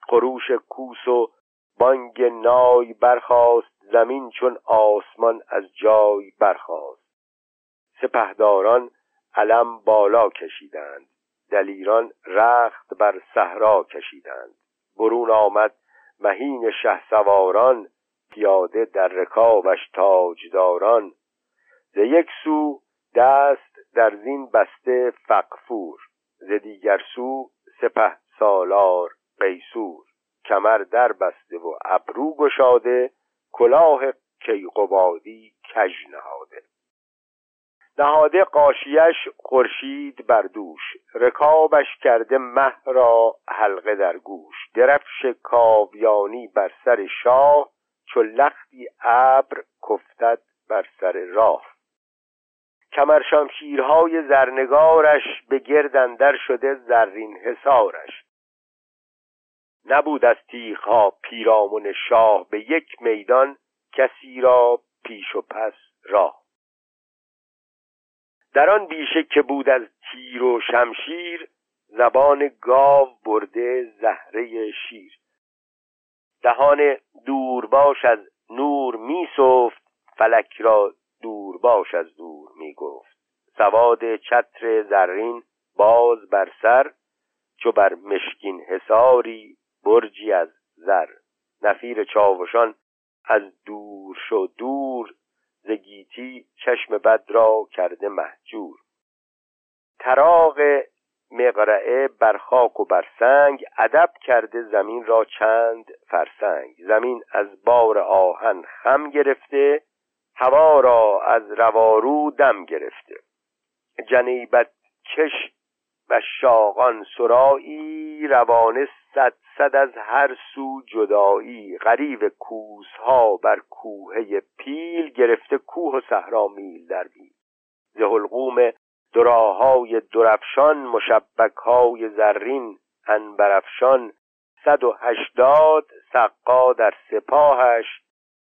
خروش کوس و بانگ نای برخاست زمین چون آسمان از جای برخاست. سپهداران علم بالا کشیدند. دلیران رخت بر صحرا کشیدند. برون آمد مهین شه سواران پیاده در رکابش تاجداران. ز یک سو دست در زین بسته فقفور ز دیگر سو سپه سالار قیصور. کمر در بسته و ابرو گشاده کلاه کیقبادی کژ نهاده. نهاده قاشیش خورشید بر دوش رکابش کرده مه را حلقه در گوش. درفش کاویانی بر سر شاه چو لختی ابر کفتد بر سر راه. کمر شمشیرهای زرنگارش به گرد شده زرین حسارش نبود از تیغها پیرامون شاه به یک میدان کسی را پیش و پس راه. در آن بیشه که بود از تیر و شمشیر زبان گاو برده زهره شیر. دهان دورباش از نور می صفت فلک را دورباش از دور می گفت سواد چتر زرین باز بر سر چو بر مشکین حساری برجی از زر. نفیر چاوشان از دور شو دور زگیتی چشم بد را کرده محجور تراغ مقرعه بر خاک و بر سنگ ادب کرده زمین را چند فرسنگ. زمین از بار آهن خم گرفته هوا را از روارو دم گرفته. جنیبت کش و شاقان سرایی روانه صد صد از هر سو جدایی. غریب کوسها بر کوهه پیل گرفته کوه و صحرا میل در میل. ز حلقوم دراهای درفشان مشبکهای زرین انبرفشان صد و هشتاد سقا در سپاهش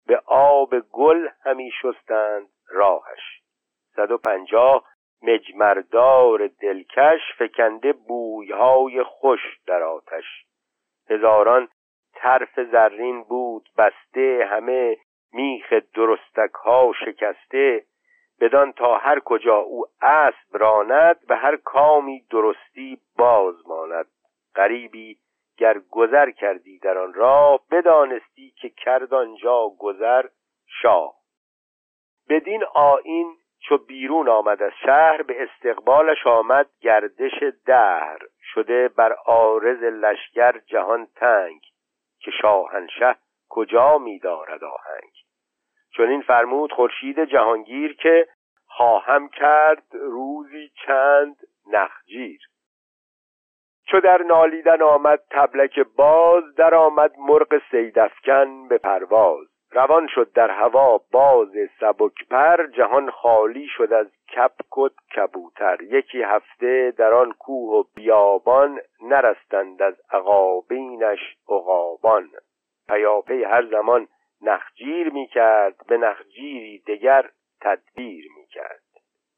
به آب گل همی شستند راهش. صد و پنجاه مجمردار دلکش فکنده بویهای خوش در آتش. هزاران طرف زرین بود بسته همه میخ درستک ها شکسته بدان تا هر کجا او اسب راند به هر کامی درستی باز ماند. غریبی گر گذر کردی در آن راه بدانستی که کرد آنجا گذر شاه. بدین آین چو بیرون آمد از شهر به استقبالش آمد گردش دهر. شده بر آرز لشگر جهان تنگ که شاهنشه کجا میدارد آهنگ؟ چون این فرمود خورشید جهانگیر که خواهم کرد روزی چند نخجیر. چو در نالیدن آمد تبلک باز در آمد مرغ سیدفکن به پرواز. روان شد در هوا باز سبکپر جهان خالی شد از کپک و کبوتر. یکی هفته در آن کوه و بیابان نرستند از عقابینش عقابان. پیاپی هر زمان نخجیر می کرد به نخجیری دگر تدبیر می کرد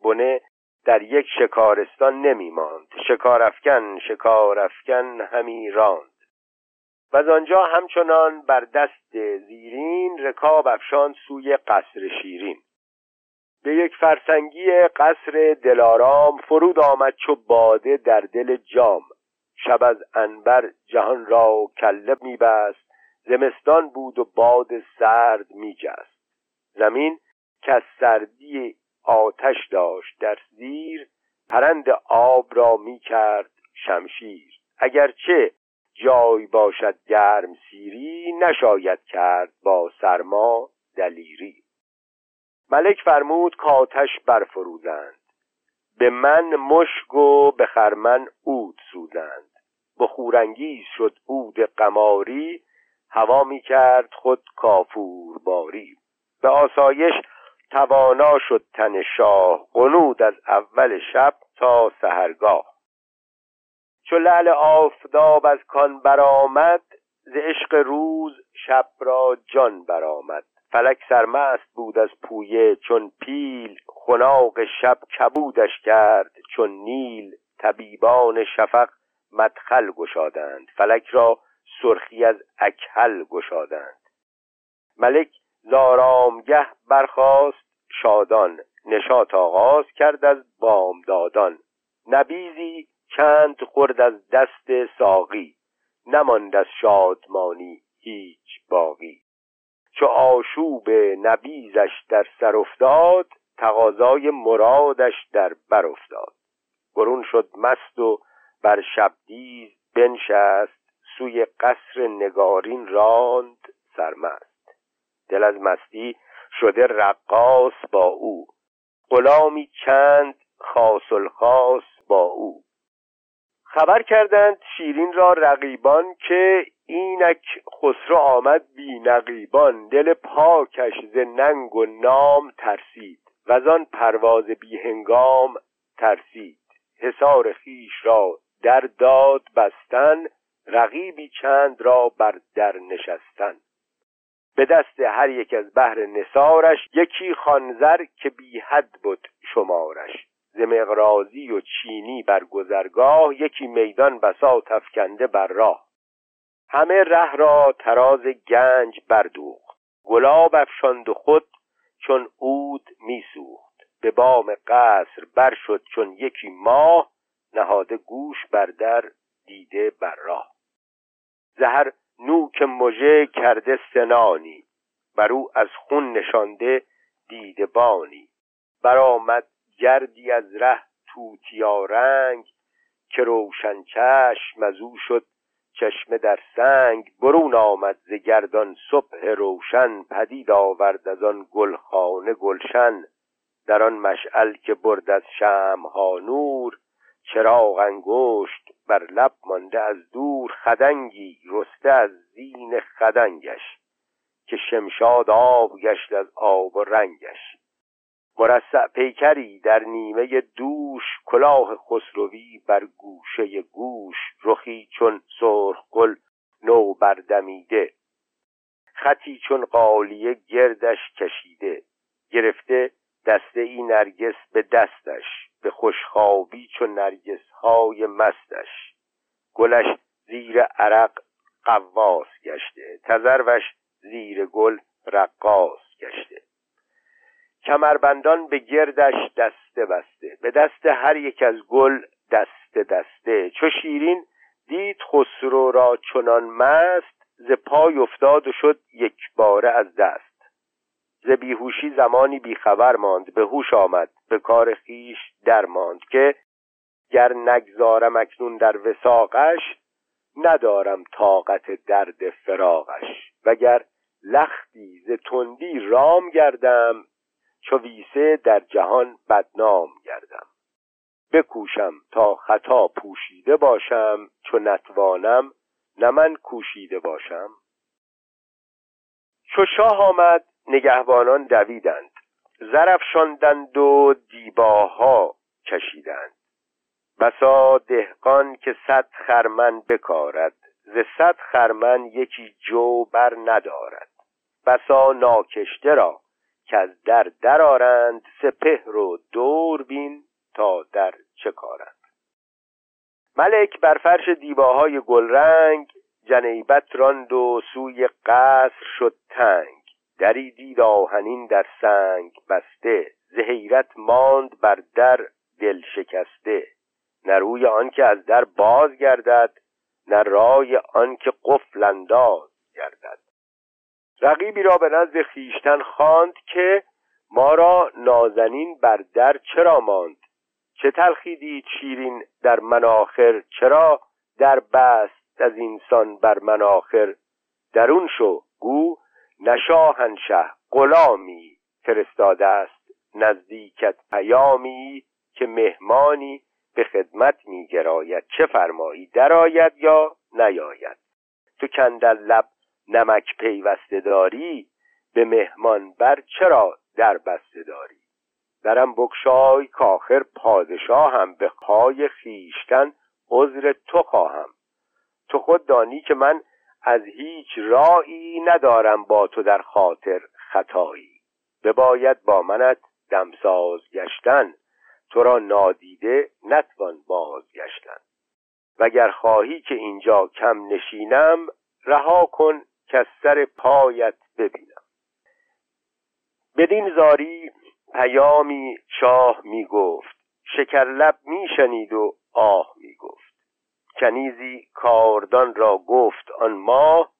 بنه در یک شکارستان نمی ماند شکارفکن شکارفکن همی راند. و از آنجا همچنان بر دست زیرین رکاب افشان سوی قصر شیرین. به یک فرسنگی قصر دلارام فرود آمد چو باده در دل جام. شب از انبر جهان را کله میبست زمستان بود و باد سرد میجست. زمین که سردی آتش داشت در زیر پرند آب را می‌کرد شمشیر. اگرچه جای باشد گرم سیری نشاید کرد با سرما دلیری. ملک فرمود کاتش برفروزند. به من مشک و به خرمن اود سوزند. بخورانگیز شد اود قماری هوا می کرد خود کافور باری به آسایش توانا شد تن شاه قنود از اول شب تا سهرگاه چو لعل آفتاب از کان برآمد ز عشق روز شب را جان برآمد. فلک سرمست بود از پویه چون پیل خناق شب کبودش کرد. چون نیل طبیبان شفق مدخل گشادند. فلک را سرخی از اکحل گشادند. ملک زارامگه برخاست شادان نشاط آغاز کرد از بامدادان. نبیزی چند خورد از دست ساقی نماند از شادمانی هیچ باقی. چو آشوب نبیزش در سر افتاد تقاضای مرادش در بر افتاد. برون شد مست و بر شبدیز بنشست سوی قصر نگارین راند سرمست. دل از مستی شده رقاص با او غلامی چند خاص با او. خبر کردند شیرین را رقیبان که اینک خسرو آمد بی نقیبان. دل پاکش ز ننگ و نام ترسید و آن پرواز بی هنگام ترسید. حصار خیش را در داد بستن رقیبی چند را بر در نشستن. به دست هر یک از بهر نصارش یکی خانزر که بی حد بود شمارش. ز مقرازی و چینی بر گذرگاه یکی میدان بسا تفکنده بر راه. همه ره را تراز گنج بردوخت. گلاب افشاند و خود چون عود میسوخت. به بام قصر بر شد چون یکی ماه نهاده گوش بر در دیده بر راه. زهر نوک مژه کرده سنانی بر او از خون نشانده دیده بانی. برآمد گردی از ره توتیا رنگ که روشن چشم از او شد چشمه در سنگ برون آمد ز گردان صبح روشن پدید آورد از آن گلخانه گلشن در آن مشعل که برد از شمها نور چراغ انگشت بر لب مانده از دور خدنگی رسته از زین خدنگش که شمشاد آب گشت از آب و رنگش مرصع پیکری در نیمه دوش کلاه خسروی بر گوشه گوش رخی چون سرخ گل نو بردمیده خطی چون قالیه گردش کشیده. گرفته دسته ای نرگس به دستش به خوشخوابی چون نرگس های مستش. گلش زیر عرق قواس گشته تذروش زیر گل رقاص گشته. کمربندان به گردش دسته بسته. به دست هر یک از گل دسته دسته. چو شیرین دید خسرو را چنان مست ز پای افتاد و شد یک باره از دست. ز بیهوشی زمانی بیخبر ماند به هوش آمد به کار خیش در ماند که گر نگذارم اکنون در وساقش ندارم طاقت درد فراقش. وگر لختی ز تندی رام گردم چو ویسه در جهان بدنام گردم. بکوشم تا خطا پوشیده باشم چو نتوانم نه من کوشیده باشم. چو شاه آمد نگهبانان دویدند. زرفشاندند و دیباها کشیدند. بسا دهقان که صد خرمن بکارد ز صد خرمن یکی جو بر ندارد. بسا ناکشته را که از در درارند سپهر و دور بین تا در چه کارند. ملک بر فرش دیباهای گلرنگ جنیبت راند و سوی قصر شد تنگ. دری دید آهنین در سنگ بسته ز حیرت ماند بر در دل شکسته. نه روی آنکه از در باز گردد نه رای آنکه قفل انداز گردد. رقیبی را به نزد خیشتن خواند که ما را نازنین بر در چرا ماند؟ چه تلخی دید شیرین در مناخر چرا در بست از اینسان بر مناخر درون شو گو نشاهنشه غلامی فرستاده است نزدیکت پیامی که مهمانی به خدمت میگراید چه فرمایی درآید یا نیاید؟ تو کندل لب نمک پیوسته داری به مهمان بر چرا در بسته داری؟ درم بکشای کاخر پادشاهم به پای خیشتن عذر تو خواهم. تو خود دانی که من از هیچ رایی ندارم با تو در خاطر خطایی. بباید با منت دمساز گشتن. تو را نادیده نتوان بازگشتن. وگر خواهی که اینجا کم نشینم رها کن که سر پایت ببینم. بدین زاری پیامی شاه می گفت شکرلب می شنید و آه می گفت کنیزی کاردان را گفت آن ماه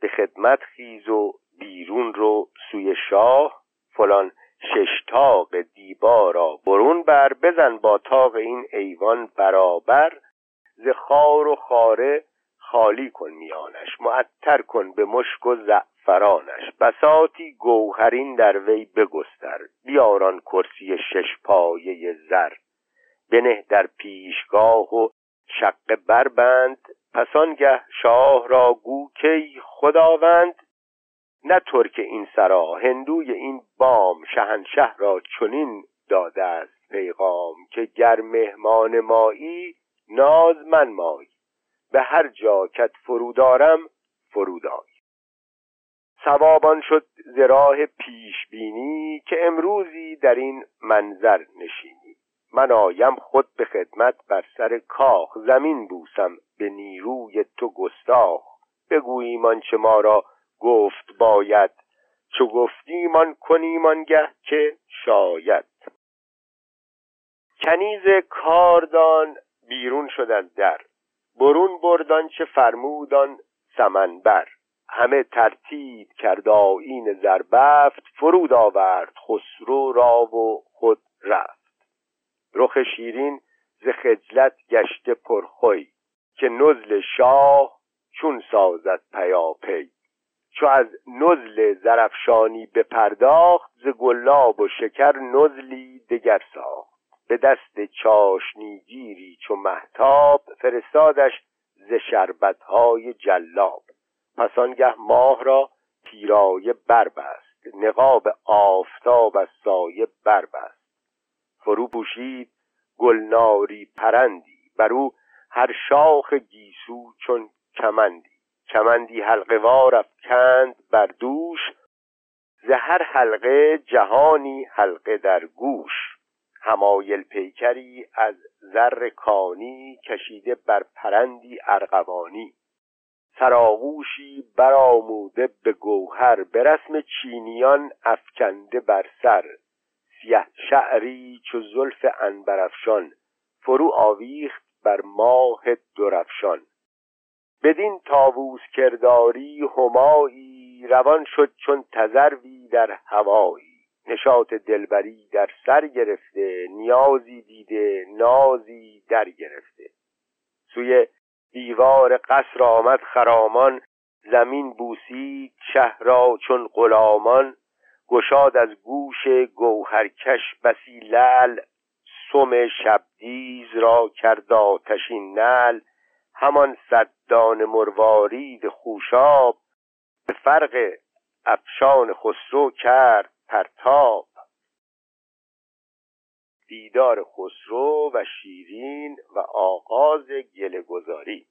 به خدمت خیز و بیرون رو سوی شاه فلان شش تاق دیبا را برون بر بزن با تاق این ایوان برابر ز خار و خاره خالی کن میانش معطر کن به مشک و زعفرانش. بساتی گوهرین در وی بگستر بیاران کرسی شش پایه زر. بنه در پیشگاه و شق بربند پسانگه شاه را گو کی خداوند. نه ترک این سرا هندوی این بام شهنشه را چنین داده است پیغام که گر مهمان مایی ناز من مای به هر جا کت فرودارم فرودای. سوابان شد زراح پیش بینی که امروزی در این منظر نشینی. من آیم خود به خدمت بر سر کاخ زمین بوسم به نیروی تو گستاخ. بگوییم آنچه ما را گفت باید چو گفتیم آن کنیم آنگه که شاید. کنیز کاردان بیرون شد از در. برون بردان چه فرمودان سمنبر. همه ترتیب کرد آیین زربفت فرود آورد خسرو را و خود رفت. رخ شیرین ز خجلت گشته پرخوی که نزل شاه چون سازد پیاپی. چو از نزل زرفشانی بپرداخت ز گلاب و شکر نزلی دگر ساخت. به دست چاشنیگیری چو محتاب فرستادش ز شربتهای جلاب. پس آنگه ماه را پیرایه بربست نقاب آفتاب از سایه بربست. فرو پوشید گلناری پرندی بر او هر شاخ گیسو چون کمندی. کمندی حلقه وار افکند بر دوش ز هر حلقه جهانی حلقه در گوش. همایل پیکری از زر کانی کشیده بر پرندی ارغوانی. سراغوشی برآموده به گوهر به رسم چینیان افکنده بر سر. سیه شعری چو زلف انبرفشان فرو آویخت بر ماه درفشان. بدین تاووس کرداری همایی روان شد چون تذروی در هوایی. نشاط دلبری در سر گرفته نیازی دیده نازی در گرفته. سوی دیوار قصر آمد خرامان زمین بوسید را چون غلامان. گشاد از گوش گوهرکش بسی لل سم شبدیز را کرد آتشین نل همان صدان مروارید خوشاب به فرق افشان خسرو کرد. پرتاب. دیدار خسرو و شیرین و آغاز گله گذاری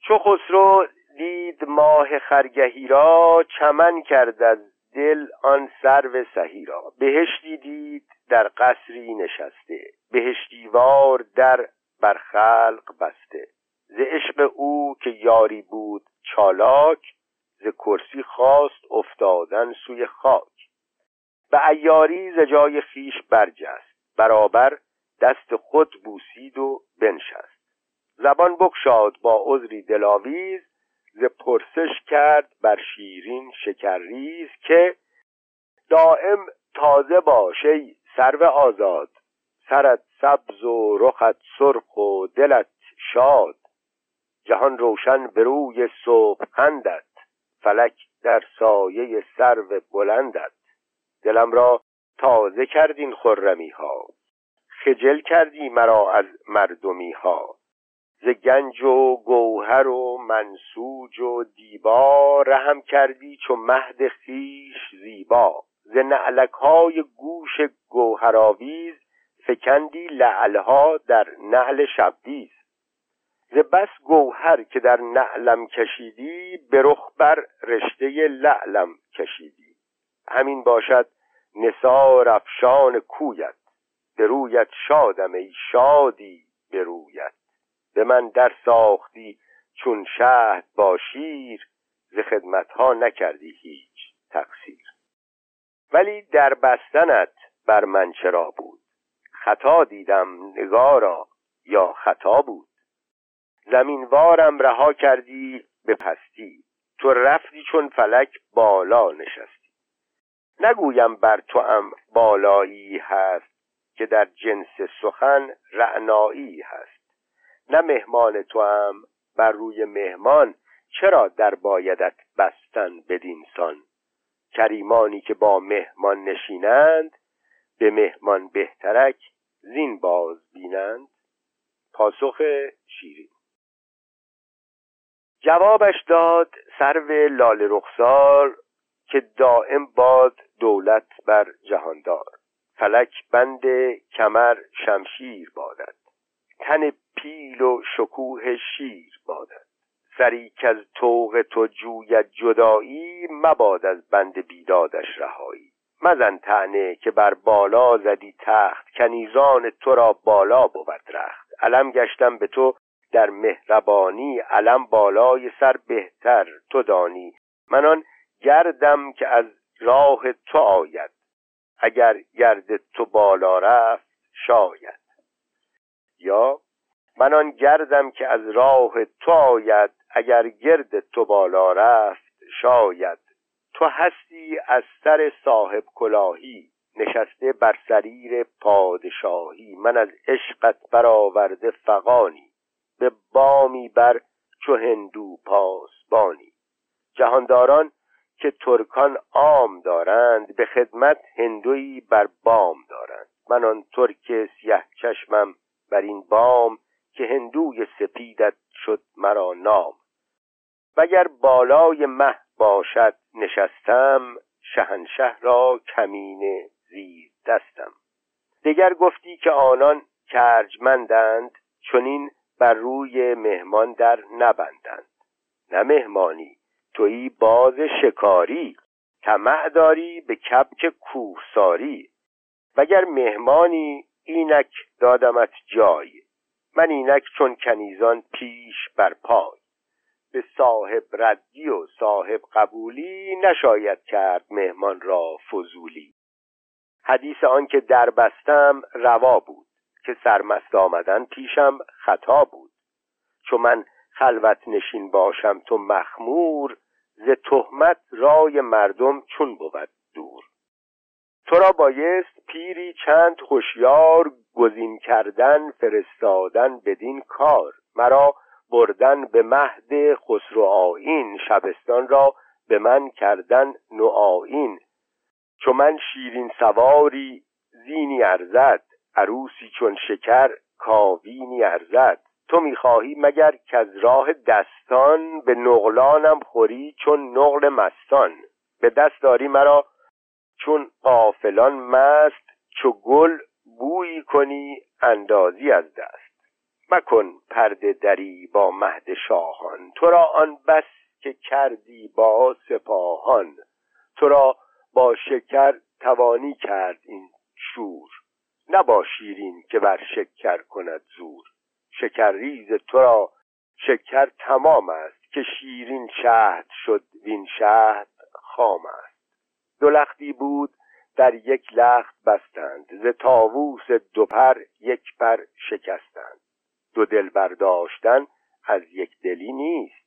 چو خسرو دید ماه خرگهی را چمن کرد از دل آن سرو سهی را. بهشتی دید در قصری نشسته بهشتیوار در بر خلق بسته. ز عشق او که یاری بود چالاک ز کرسی خواست افتادن سوی خاک. به ایاری ز جای خیش برجست. برابر دست خود بوسید و بنشست. زبان بکشاد با عذری دلاویز ز پرسش کرد بر شیرین شکرریز که دائم تازه باش ای سرو آزاد. سرت سبز و رخت سرخ و دلت شاد. جهان روشن به روی صبح خندت فلک در سایه سرو بلندت. دلم را تازه کردین خرمی ها خجل کردی مرا از مردمی ها ز گنج و گوهر و منسوج و دیبا رحم کردی چو مهد خیش زیبا. ز نعلک های گوش گوهرآویز فکندی لعلها در نعل شبدیز. ز بس گوهر که در نعلم کشیدی به رخ بر رشته لعلم کشیدی. همین باشد نثار افشان کویت به رویت شادم ای شادی به رویت. به من در ساختی چون شهد با شیر ز خدمتها نکردی هیچ تقصیر. ولی در بستنت بر من چرا بود؟ خطا دیدم نگارا یا خطا بود؟ زمینوارم رها کردی به پستی تو رفتی چون فلک بالا نشستی. نگویم بر تو هم بالایی هست که در جنس سخن رعنایی هست. نه مهمان تو هم بر روی مهمان چرا در بایدت بستن بدینسان کریمانی که با مهمان نشینند به مهمان بهترک زین باز بینند. پاسخ شیرین. جوابش داد سرو لال رخسار که دائم باد دولت بر جهاندار. فلک بند کمر شمشیر بادد. تن پیل و شکوه شیر بادد. سری که از توق تو جوید جدایی مباد از بند بیدادش رهایی. مزن تنه که بر بالا زدی تخت کنیزان تو را بالا بود رخت. علم گشتم به تو در مهربانی علم بالای سر بهتر تو دانی. من آن گردم که از راه تو آید. اگر گرد تو بالا رفت شاید. یا من آن گردم که از راه تو آید. اگر گرد تو بالا رفت شاید. تو هستی از سر صاحب کلاهی. نشسته بر سریر پادشاهی. من از عشقت برآورده فقانی به بامی بر چو هندو پاسبانی. جهانداران که ترکان عام دارند به خدمت هندویی بر بام دارند. من آن ترک سیه چشمم بر این بام که هندوی سپیدت شد مرا نام. وگر بالای مه باشد نشستم شهنشه را کمین زیر دستم. دگر گفتی که آنان کرجمندند چنین بر روی مهمان در نبندند. نه مهمانی تویی باز شکاری طمع داری به کبک کوهساری. وگر مهمانی اینک دادمت جای من اینک چون کنیزان پیش بر پای. به صاحب ردی و صاحب قبولی نشاید کرد مهمان را فضولی. حدیث آن که در بستم روا بود. که سرمست آمدن پیشم خطا بود. چون من خلوت نشین باشم تو مخمور ز تهمت رای مردم چون بود دور. تو را بایست پیری چند خوشیار گزین کردن فرستادن بدین کار. مرا بردن به مهد خسرو آین شبستان را به من کردن نوآین چو من شیرین سواری زینی ارزد. عروسی چون شکر کاوینی ارزد. تو می‌خواهی مگر که از راه دستان به نقلانم خوری چون نقل مستان؟ به دست داری مرا چون قافلان مست چو گل بویی کنی اندازی از دست. مکن پرده دری با مهد شاهان. تو را آن بس که کردی با سپاهان. تو را با شکر توانی کرد این شور. نبا شیرین که بر شکر کند زور. شکر ریز تو را شکر تمام است که شیرین شهد شد وین شهد خام است. دو لختی بود در یک لخت بستند ز تاووس دو پر یک پر شکستند. دو دل برداشتن از یک دلی نیست.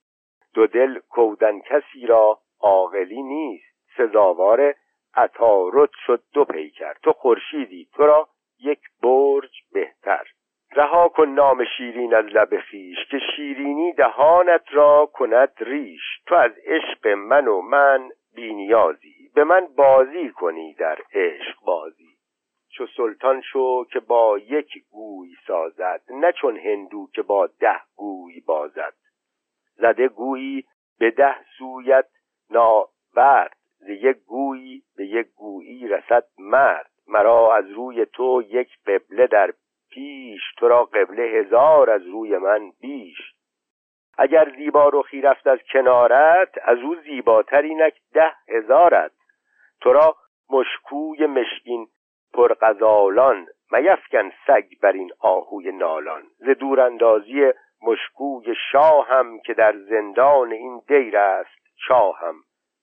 دو دل کودن کسی را عاقلی نیست. سزاوار عطارد شد دو پیکر. تو خورشیدی تو را یک برج بهتر. رها کن نام شیرین از لب خیش که شیرینی دهانت را کند ریش. تو از عشق من و من بینیازی به من بازی کنی در عشق بازی. چو سلطان شو که با یک گوی سازد نه چون هندو که با ده گوی بازد. زده گویی به ده سویت ناورد ز یک گویی به یک گویی رسد مرد. مرا از روی تو یک قبله در پیش تو را قبله هزار از روی من بیش. اگر زیبا رخی رفت از کنارت از او زیباتر اینک ده هزارت. تو را مشکوی مشکین پرغزالان میفکن سگ بر این آهوی نالان. ز دوراندازی مشکوی شاهم که در زندان این دیر است شاهم.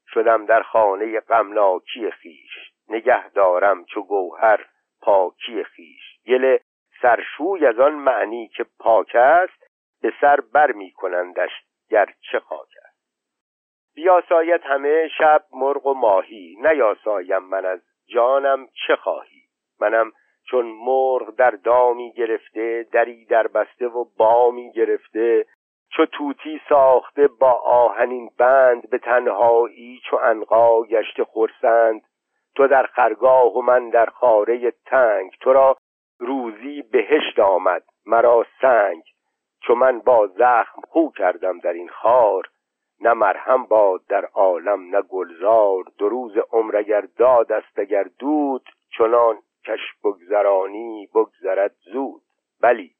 شدم در خانه غمناکی خیش نگه دارم چو گوهر پاکی خیش گل سرشوی از آن معنی که پاک است به سر بر می کنندش چه خاک است. بیاساید همه شب مرغ و ماهی نیاسایم من از جانم چه خواهی؟ منم چون مرغ در دامی گرفته دری در بسته و بامی گرفته چو توتی ساخته با آهنین بند به تنهایی چو انقا گشته خورسند تو در خرگاه و من در خاره تنگ تو را روزی بهشت آمد مرا سنگ. چو من با زخم خو کردم در این خار نه مرهم باد در عالم نه گلزار. دو روز عمر اگر داد است اگر دود چنان کش بگذرانی بگذرد زود. بلی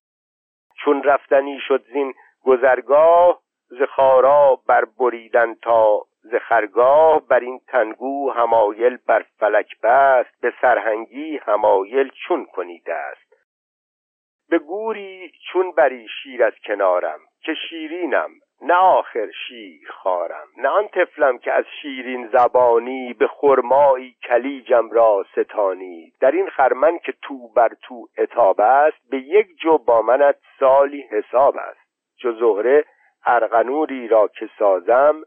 چون رفتنی شد زین گذرگاه ز خارا بر بریدن تا ز خرگاه بر این تنگو همایل بر فلک بست به سرهنگی همایل چون کنیده است. به گوری چون بری شیر از کنارم که شیرینم نه آخر شیر خارم. نه آن طفلم که از شیرین زبانی به خرمایی کلیجم را ستانی. در این خرمن که تو بر تو اتاب است به یک جو با منت سالی حساب است. چو زهره ارغنوری را که سازم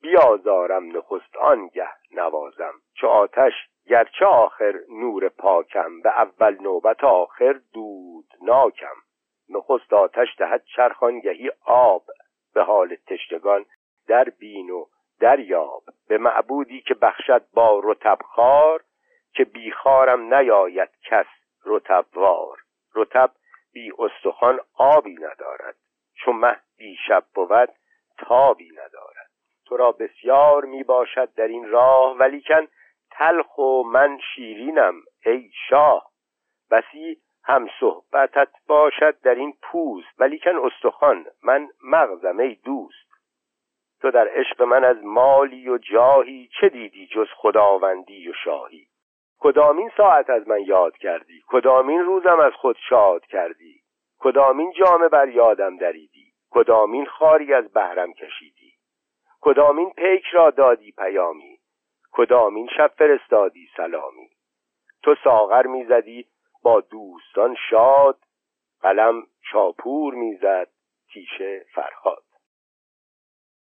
بیازارم نخست آنگه نوازم. چو آتش گرچه آخر نور پاکم به اول نوبت آخر دود ناکم. نخست آتش دهد چرخانگهی آب. به حال تشتگان در بین و دریاب. به معبودی که بخشد با رتبخار که بیخارم نیاید کس رتبوار رتب بی استخوان آبی ندارد. چون مه بی شب بود تابی ندارد. تو را بسیار می باشد در این راه ولیکن تلخ و من شیرینم ای شاه. بسی هم صحبتت باشد در این پوست ولیکن استخوان من مغزم ای دوست. تو در عشق من از مالی و جاهی چه دیدی جز خداوندی و شاهی؟ کدامین ساعت از من یاد کردی؟ کدامین روزم از خود شاد کردی؟ کدامین جامه بر یادم دریدی؟ کدامین خاری از بهرم کشیدی؟ کدامین پیک را دادی پیامی؟ کدامین شب فرستادی سلامی؟ تو ساغر می‌زدی با دوستان شاد قلم چاپور می‌زد تیشه فرهاد.